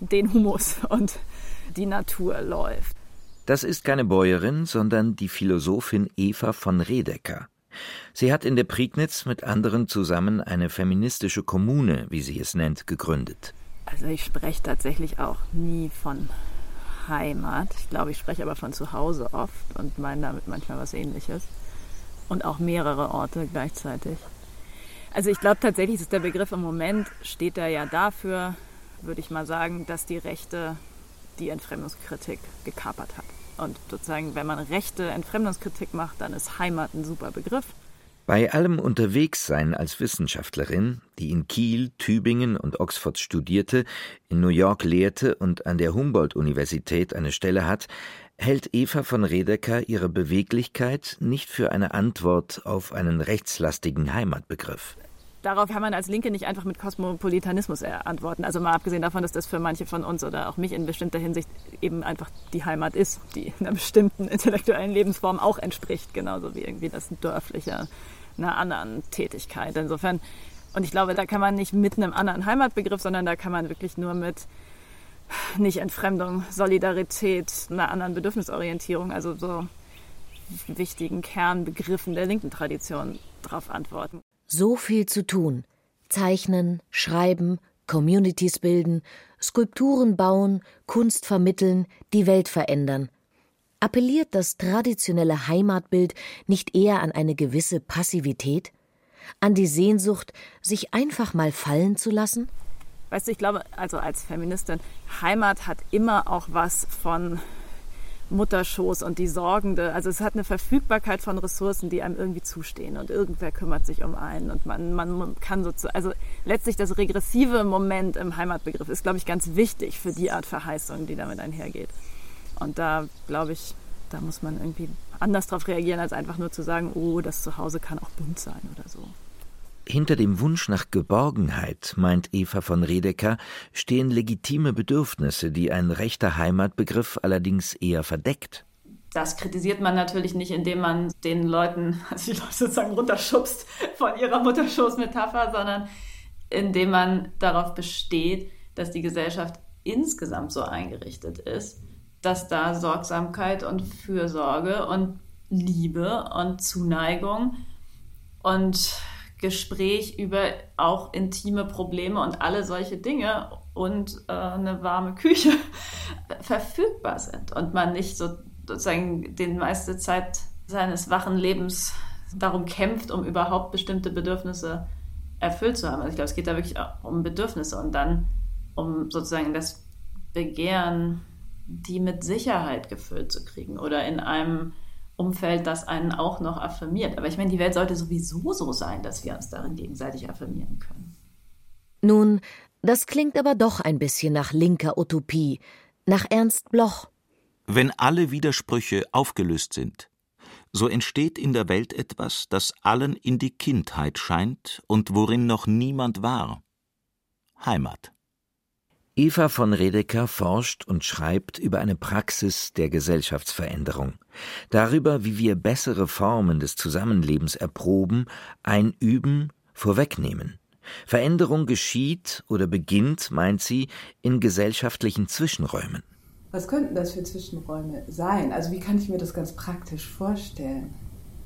den Humus und die Natur läuft. Das ist keine Bäuerin, sondern die Philosophin Eva von Redecker. Sie hat in der Prignitz mit anderen zusammen eine feministische Kommune, wie sie es nennt, gegründet. Also ich spreche tatsächlich auch nie von Heimat. Ich glaube, ich spreche aber von zu Hause oft und meine damit manchmal was ähnliches. Und auch mehrere Orte gleichzeitig. Also ich glaube tatsächlich ist der Begriff im Moment, steht er ja dafür, würde ich mal sagen, dass die Rechte die Entfremdungskritik gekapert hat. Und sozusagen, wenn man rechte Entfremdungskritik macht, dann ist Heimat ein super Begriff. Bei allem Unterwegssein als Wissenschaftlerin, die in Kiel, Tübingen und Oxford studierte, in New York lehrte und an der Humboldt-Universität eine Stelle hat, hält Eva von Redeker ihre Beweglichkeit nicht für eine Antwort auf einen rechtslastigen Heimatbegriff darauf kann man als Linke nicht einfach mit Kosmopolitanismus antworten. Also mal abgesehen davon, dass das für manche von uns oder auch mich in bestimmter Hinsicht eben einfach die Heimat ist, die einer bestimmten intellektuellen Lebensform auch entspricht, genauso wie irgendwie das Dörfliche einer anderen Tätigkeit. Insofern, und ich glaube, da kann man nicht mit einem anderen Heimatbegriff, sondern da kann man wirklich nur mit nicht Entfremdung, Solidarität, einer anderen Bedürfnisorientierung, also so wichtigen Kernbegriffen der linken Tradition darauf antworten. So viel zu tun. Zeichnen, schreiben, Communities bilden, Skulpturen bauen, Kunst vermitteln, die Welt verändern. Appelliert das traditionelle Heimatbild nicht eher an eine gewisse Passivität? An die Sehnsucht, sich einfach mal fallen zu lassen? Weißt du, ich glaube, also als Feministin, Heimat hat immer auch was von Mutterschoß und die Sorgende. Also es hat eine Verfügbarkeit von Ressourcen, die einem irgendwie zustehen und irgendwer kümmert sich um einen und man, man kann sozusagen, also letztlich das regressive Moment im Heimatbegriff ist, glaube ich, ganz wichtig für die Art Verheißung, die damit einhergeht. Und da, glaube ich, da muss man irgendwie anders drauf reagieren, als einfach nur zu sagen, oh, das Zuhause kann auch bunt sein oder so. Hinter dem Wunsch nach Geborgenheit, meint Eva von Redeker, stehen legitime Bedürfnisse, die ein rechter Heimatbegriff allerdings eher verdeckt. Das kritisiert man natürlich nicht, indem man den Leuten, also die Leute sozusagen runterschubst von ihrer Mutterschoßmetapher, sondern indem man darauf besteht, dass die Gesellschaft insgesamt so eingerichtet ist, dass da Sorgsamkeit und Fürsorge und Liebe und Zuneigung und Gespräch über auch intime Probleme und alle solche Dinge und äh, eine warme Küche verfügbar sind und man nicht so sozusagen die meiste Zeit seines wachen Lebens darum kämpft, um überhaupt bestimmte Bedürfnisse erfüllt zu haben. Also ich glaube, es geht da wirklich um Bedürfnisse und dann um sozusagen das Begehren, die mit Sicherheit gefüllt zu kriegen oder in einem Umfeld, das einen auch noch affirmiert. Aber ich meine, die Welt sollte sowieso so sein, dass wir uns darin gegenseitig affirmieren können. Nun, das klingt aber doch ein bisschen nach linker Utopie, nach Ernst Bloch. Wenn alle Widersprüche aufgelöst sind, so entsteht in der Welt etwas, das allen in die Kindheit scheint und worin noch niemand war. Heimat. Eva von Redeker forscht und schreibt über eine Praxis der Gesellschaftsveränderung, darüber, wie wir bessere Formen des Zusammenlebens erproben, einüben, vorwegnehmen. Veränderung geschieht oder beginnt, meint sie, in gesellschaftlichen Zwischenräumen. Was könnten das für Zwischenräume sein? Also wie kann ich mir das ganz praktisch vorstellen?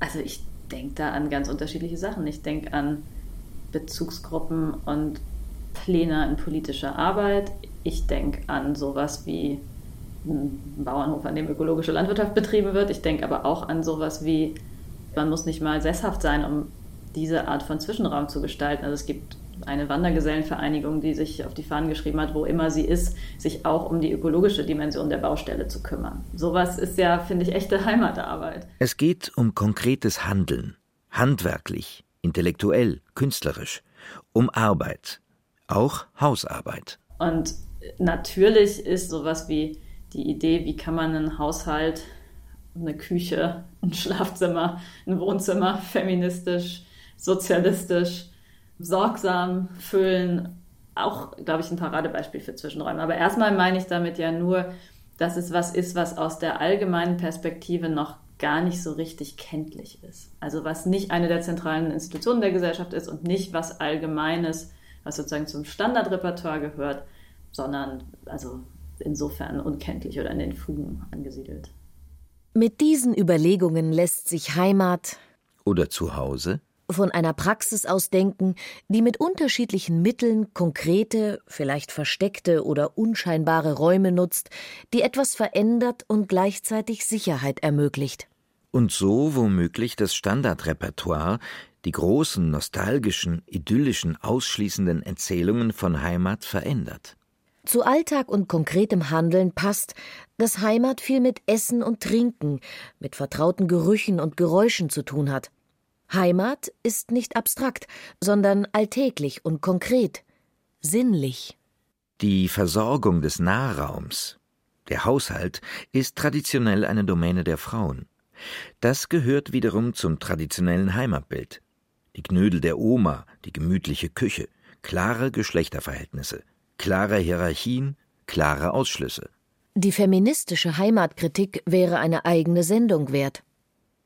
Also ich denke da an ganz unterschiedliche Sachen. Ich denke an Bezugsgruppen und Pläne in politischer Arbeit. Ich denke an sowas wie einen Bauernhof, an dem ökologische Landwirtschaft betrieben wird. Ich denke aber auch an sowas wie, man muss nicht mal sesshaft sein, um diese Art von Zwischenraum zu gestalten. Also es gibt eine Wandergesellenvereinigung, die sich auf die Fahnen geschrieben hat, wo immer sie ist, sich auch um die ökologische Dimension der Baustelle zu kümmern. Sowas ist ja, finde ich, echte Heimatarbeit. Es geht um konkretes Handeln, handwerklich, intellektuell, künstlerisch, um Arbeit, auch Hausarbeit. Und natürlich ist sowas wie die Idee, wie kann man einen Haushalt, eine Küche, ein Schlafzimmer, ein Wohnzimmer feministisch, sozialistisch, sorgsam füllen, auch, glaube ich, ein Paradebeispiel für Zwischenräume. Aber erstmal meine ich damit ja nur, dass es was ist, was aus der allgemeinen Perspektive noch gar nicht so richtig kenntlich ist. Also was nicht eine der zentralen Institutionen der Gesellschaft ist und nicht was Allgemeines, was sozusagen zum Standardrepertoire gehört, sondern also insofern unkenntlich oder in den Fugen angesiedelt. Mit diesen Überlegungen lässt sich Heimat oder Zuhause von einer Praxis ausdenken, die mit unterschiedlichen Mitteln konkrete, vielleicht versteckte oder unscheinbare Räume nutzt, die etwas verändert und gleichzeitig Sicherheit ermöglicht. Und so womöglich das Standardrepertoire, die großen, nostalgischen, idyllischen, ausschließenden Erzählungen von Heimat verändert. Zu Alltag und konkretem Handeln passt, dass Heimat viel mit Essen und Trinken, mit vertrauten Gerüchen und Geräuschen zu tun hat. Heimat ist nicht abstrakt, sondern alltäglich und konkret, sinnlich. Die Versorgung des Nahraums, der Haushalt, ist traditionell eine Domäne der Frauen. Das gehört wiederum zum traditionellen Heimatbild. Die Knödel der Oma, die gemütliche Küche, klare Geschlechterverhältnisse klare Hierarchien, klare Ausschlüsse. Die feministische Heimatkritik wäre eine eigene Sendung wert.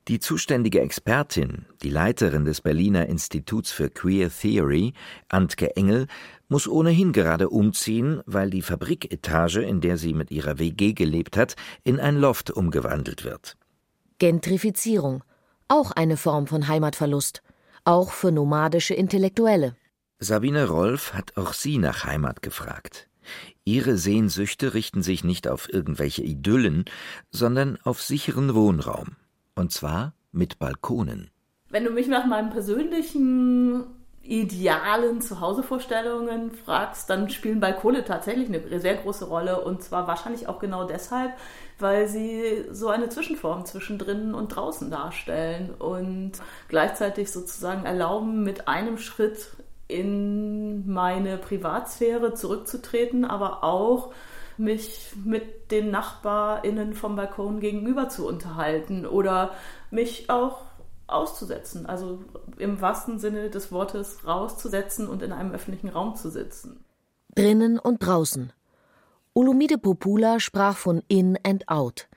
Die zuständige Expertin, die Leiterin des Berliner Instituts für Queer Theory, Antke Engel, muss ohnehin gerade umziehen, weil die Fabriketage, in der sie mit ihrer WG gelebt hat, in ein Loft umgewandelt wird. Gentrifizierung, auch eine Form von Heimatverlust, auch für nomadische Intellektuelle. Sabine Rolf hat auch sie nach Heimat gefragt. Ihre Sehnsüchte richten sich nicht auf irgendwelche Idyllen, sondern auf sicheren Wohnraum. Und zwar mit Balkonen. Wenn du mich nach meinen persönlichen idealen Zuhausevorstellungen fragst, dann spielen Balkone tatsächlich eine sehr große Rolle und zwar wahrscheinlich auch genau deshalb, weil sie so eine Zwischenform zwischen drinnen und draußen darstellen und gleichzeitig sozusagen erlauben, mit einem Schritt in meine Privatsphäre zurückzutreten, aber auch mich mit den NachbarInnen vom Balkon gegenüber zu unterhalten oder mich auch auszusetzen, also im wahrsten Sinne des Wortes rauszusetzen und in einem öffentlichen Raum zu sitzen. Drinnen und draußen. Olumide Popula sprach von In and Out.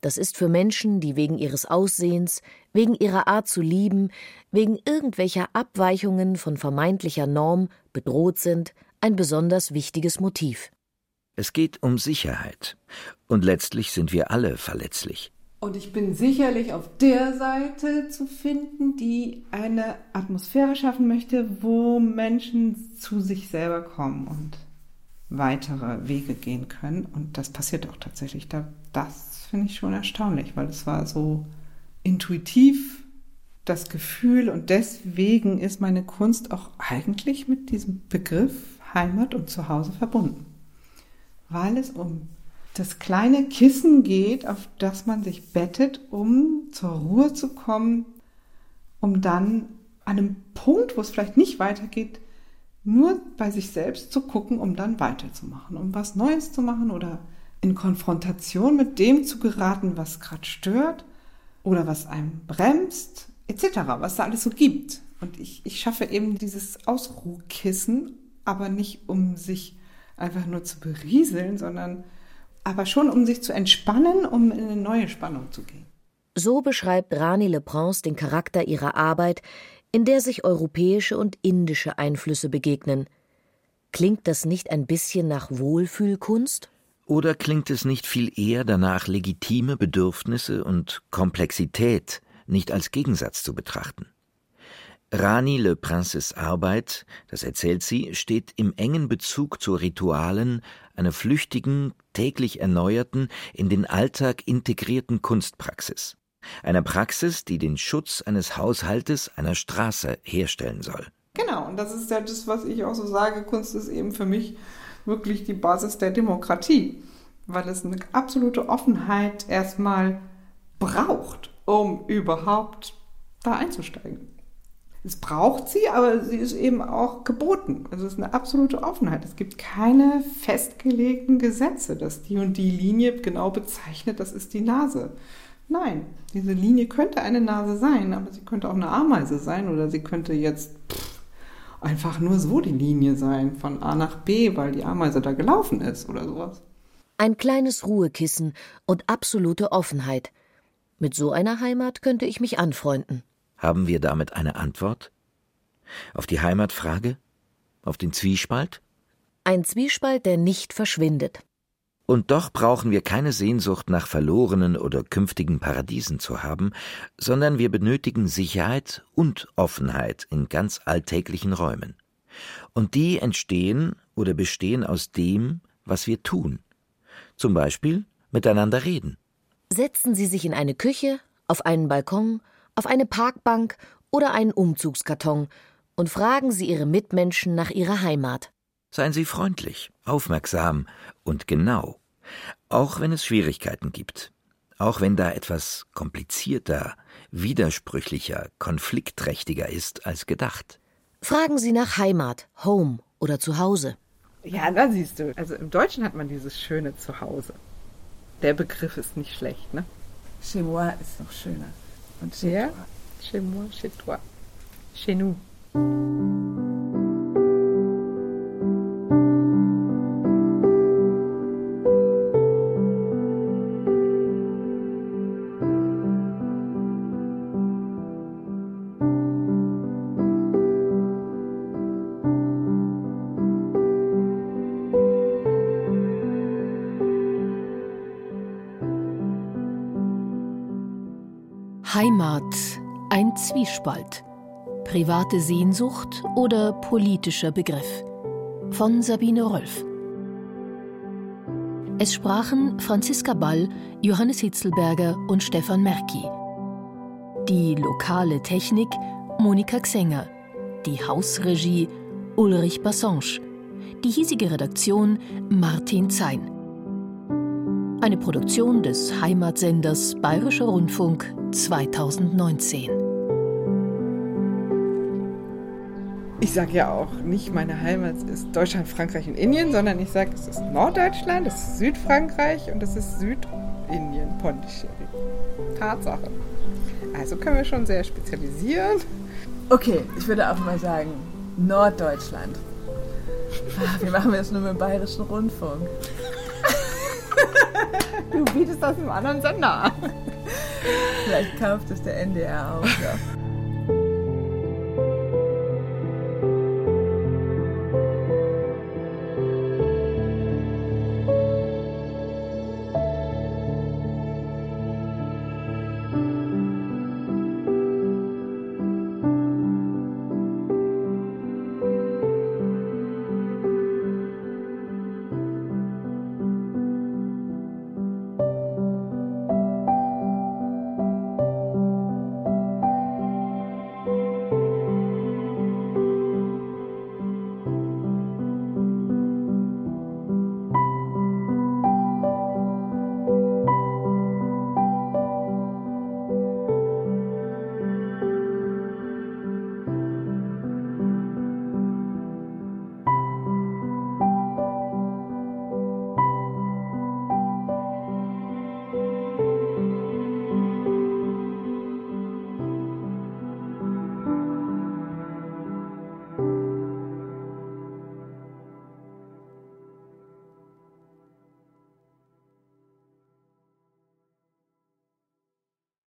Das ist für Menschen, die wegen ihres Aussehens, wegen ihrer Art zu lieben, wegen irgendwelcher Abweichungen von vermeintlicher Norm bedroht sind, ein besonders wichtiges Motiv. Es geht um Sicherheit. Und letztlich sind wir alle verletzlich. Und ich bin sicherlich auf der Seite zu finden, die eine Atmosphäre schaffen möchte, wo Menschen zu sich selber kommen und weitere Wege gehen können. Und das passiert auch tatsächlich. Das finde ich schon erstaunlich, weil es war so intuitiv das Gefühl und deswegen ist meine Kunst auch eigentlich mit diesem Begriff Heimat und Zuhause verbunden. Weil es um das kleine Kissen geht, auf das man sich bettet, um zur Ruhe zu kommen, um dann an einem Punkt, wo es vielleicht nicht weitergeht, nur bei sich selbst zu gucken, um dann weiterzumachen, um was Neues zu machen oder in Konfrontation mit dem zu geraten, was gerade stört oder was einem bremst, etc., was da alles so gibt. Und ich, ich schaffe eben dieses Ausruhkissen, aber nicht um sich einfach nur zu berieseln, sondern aber schon um sich zu entspannen, um in eine neue Spannung zu gehen. So beschreibt Rani Leprance den Charakter ihrer Arbeit, in der sich europäische und indische Einflüsse begegnen. Klingt das nicht ein bisschen nach Wohlfühlkunst? Oder klingt es nicht viel eher danach, legitime Bedürfnisse und Komplexität nicht als Gegensatz zu betrachten? Rani Le Princes Arbeit, das erzählt sie, steht im engen Bezug zu Ritualen einer flüchtigen, täglich erneuerten, in den Alltag integrierten Kunstpraxis. Einer Praxis, die den Schutz eines Haushaltes, einer Straße herstellen soll. Genau, und das ist ja das, was ich auch so sage. Kunst ist eben für mich wirklich die Basis der Demokratie, weil es eine absolute Offenheit erstmal braucht, um überhaupt da einzusteigen. Es braucht sie, aber sie ist eben auch geboten. Also es ist eine absolute Offenheit. Es gibt keine festgelegten Gesetze, dass die und die Linie genau bezeichnet, das ist die Nase. Nein, diese Linie könnte eine Nase sein, aber sie könnte auch eine Ameise sein oder sie könnte jetzt pff, einfach nur so die Linie sein, von A nach B, weil die Ameise da gelaufen ist oder sowas. Ein kleines Ruhekissen und absolute Offenheit. Mit so einer Heimat könnte ich mich anfreunden. Haben wir damit eine Antwort? Auf die Heimatfrage? Auf den Zwiespalt? Ein Zwiespalt, der nicht verschwindet. Und doch brauchen wir keine Sehnsucht nach verlorenen oder künftigen Paradiesen zu haben, sondern wir benötigen Sicherheit und Offenheit in ganz alltäglichen Räumen. Und die entstehen oder bestehen aus dem, was wir tun. Zum Beispiel miteinander reden. Setzen Sie sich in eine Küche, auf einen Balkon, auf eine Parkbank oder einen Umzugskarton und fragen Sie Ihre Mitmenschen nach ihrer Heimat. Seien Sie freundlich, aufmerksam und genau, auch wenn es Schwierigkeiten gibt, auch wenn da etwas komplizierter, widersprüchlicher, konfliktträchtiger ist als gedacht. Fragen Sie nach Heimat, Home oder Zuhause. Ja, da siehst du. Also im Deutschen hat man dieses schöne Zuhause. Der Begriff ist nicht schlecht, ne? Chez moi ist noch schöner. Toi. Chez moi, chez toi. Chez nous. Ein Zwiespalt. Private Sehnsucht oder politischer Begriff. Von Sabine Rolf. Es sprachen Franziska Ball, Johannes Hitzelberger und Stefan Merki. Die lokale Technik Monika Xenger. Die Hausregie Ulrich Bassange. Die hiesige Redaktion Martin Zein. Eine Produktion des Heimatsenders Bayerischer Rundfunk 2019. Ich sage ja auch nicht, meine Heimat ist Deutschland, Frankreich und Indien, sondern ich sage, es ist Norddeutschland, es ist Südfrankreich und es ist Südindien, Pondicherry. Tatsache. Also können wir schon sehr spezialisieren. Okay, ich würde auch mal sagen, Norddeutschland. Ah, wie machen wir das nur mit dem Bayerischen Rundfunk? Du bietest das einem anderen Sender an. Vielleicht kauft es der NDR auch. Ja.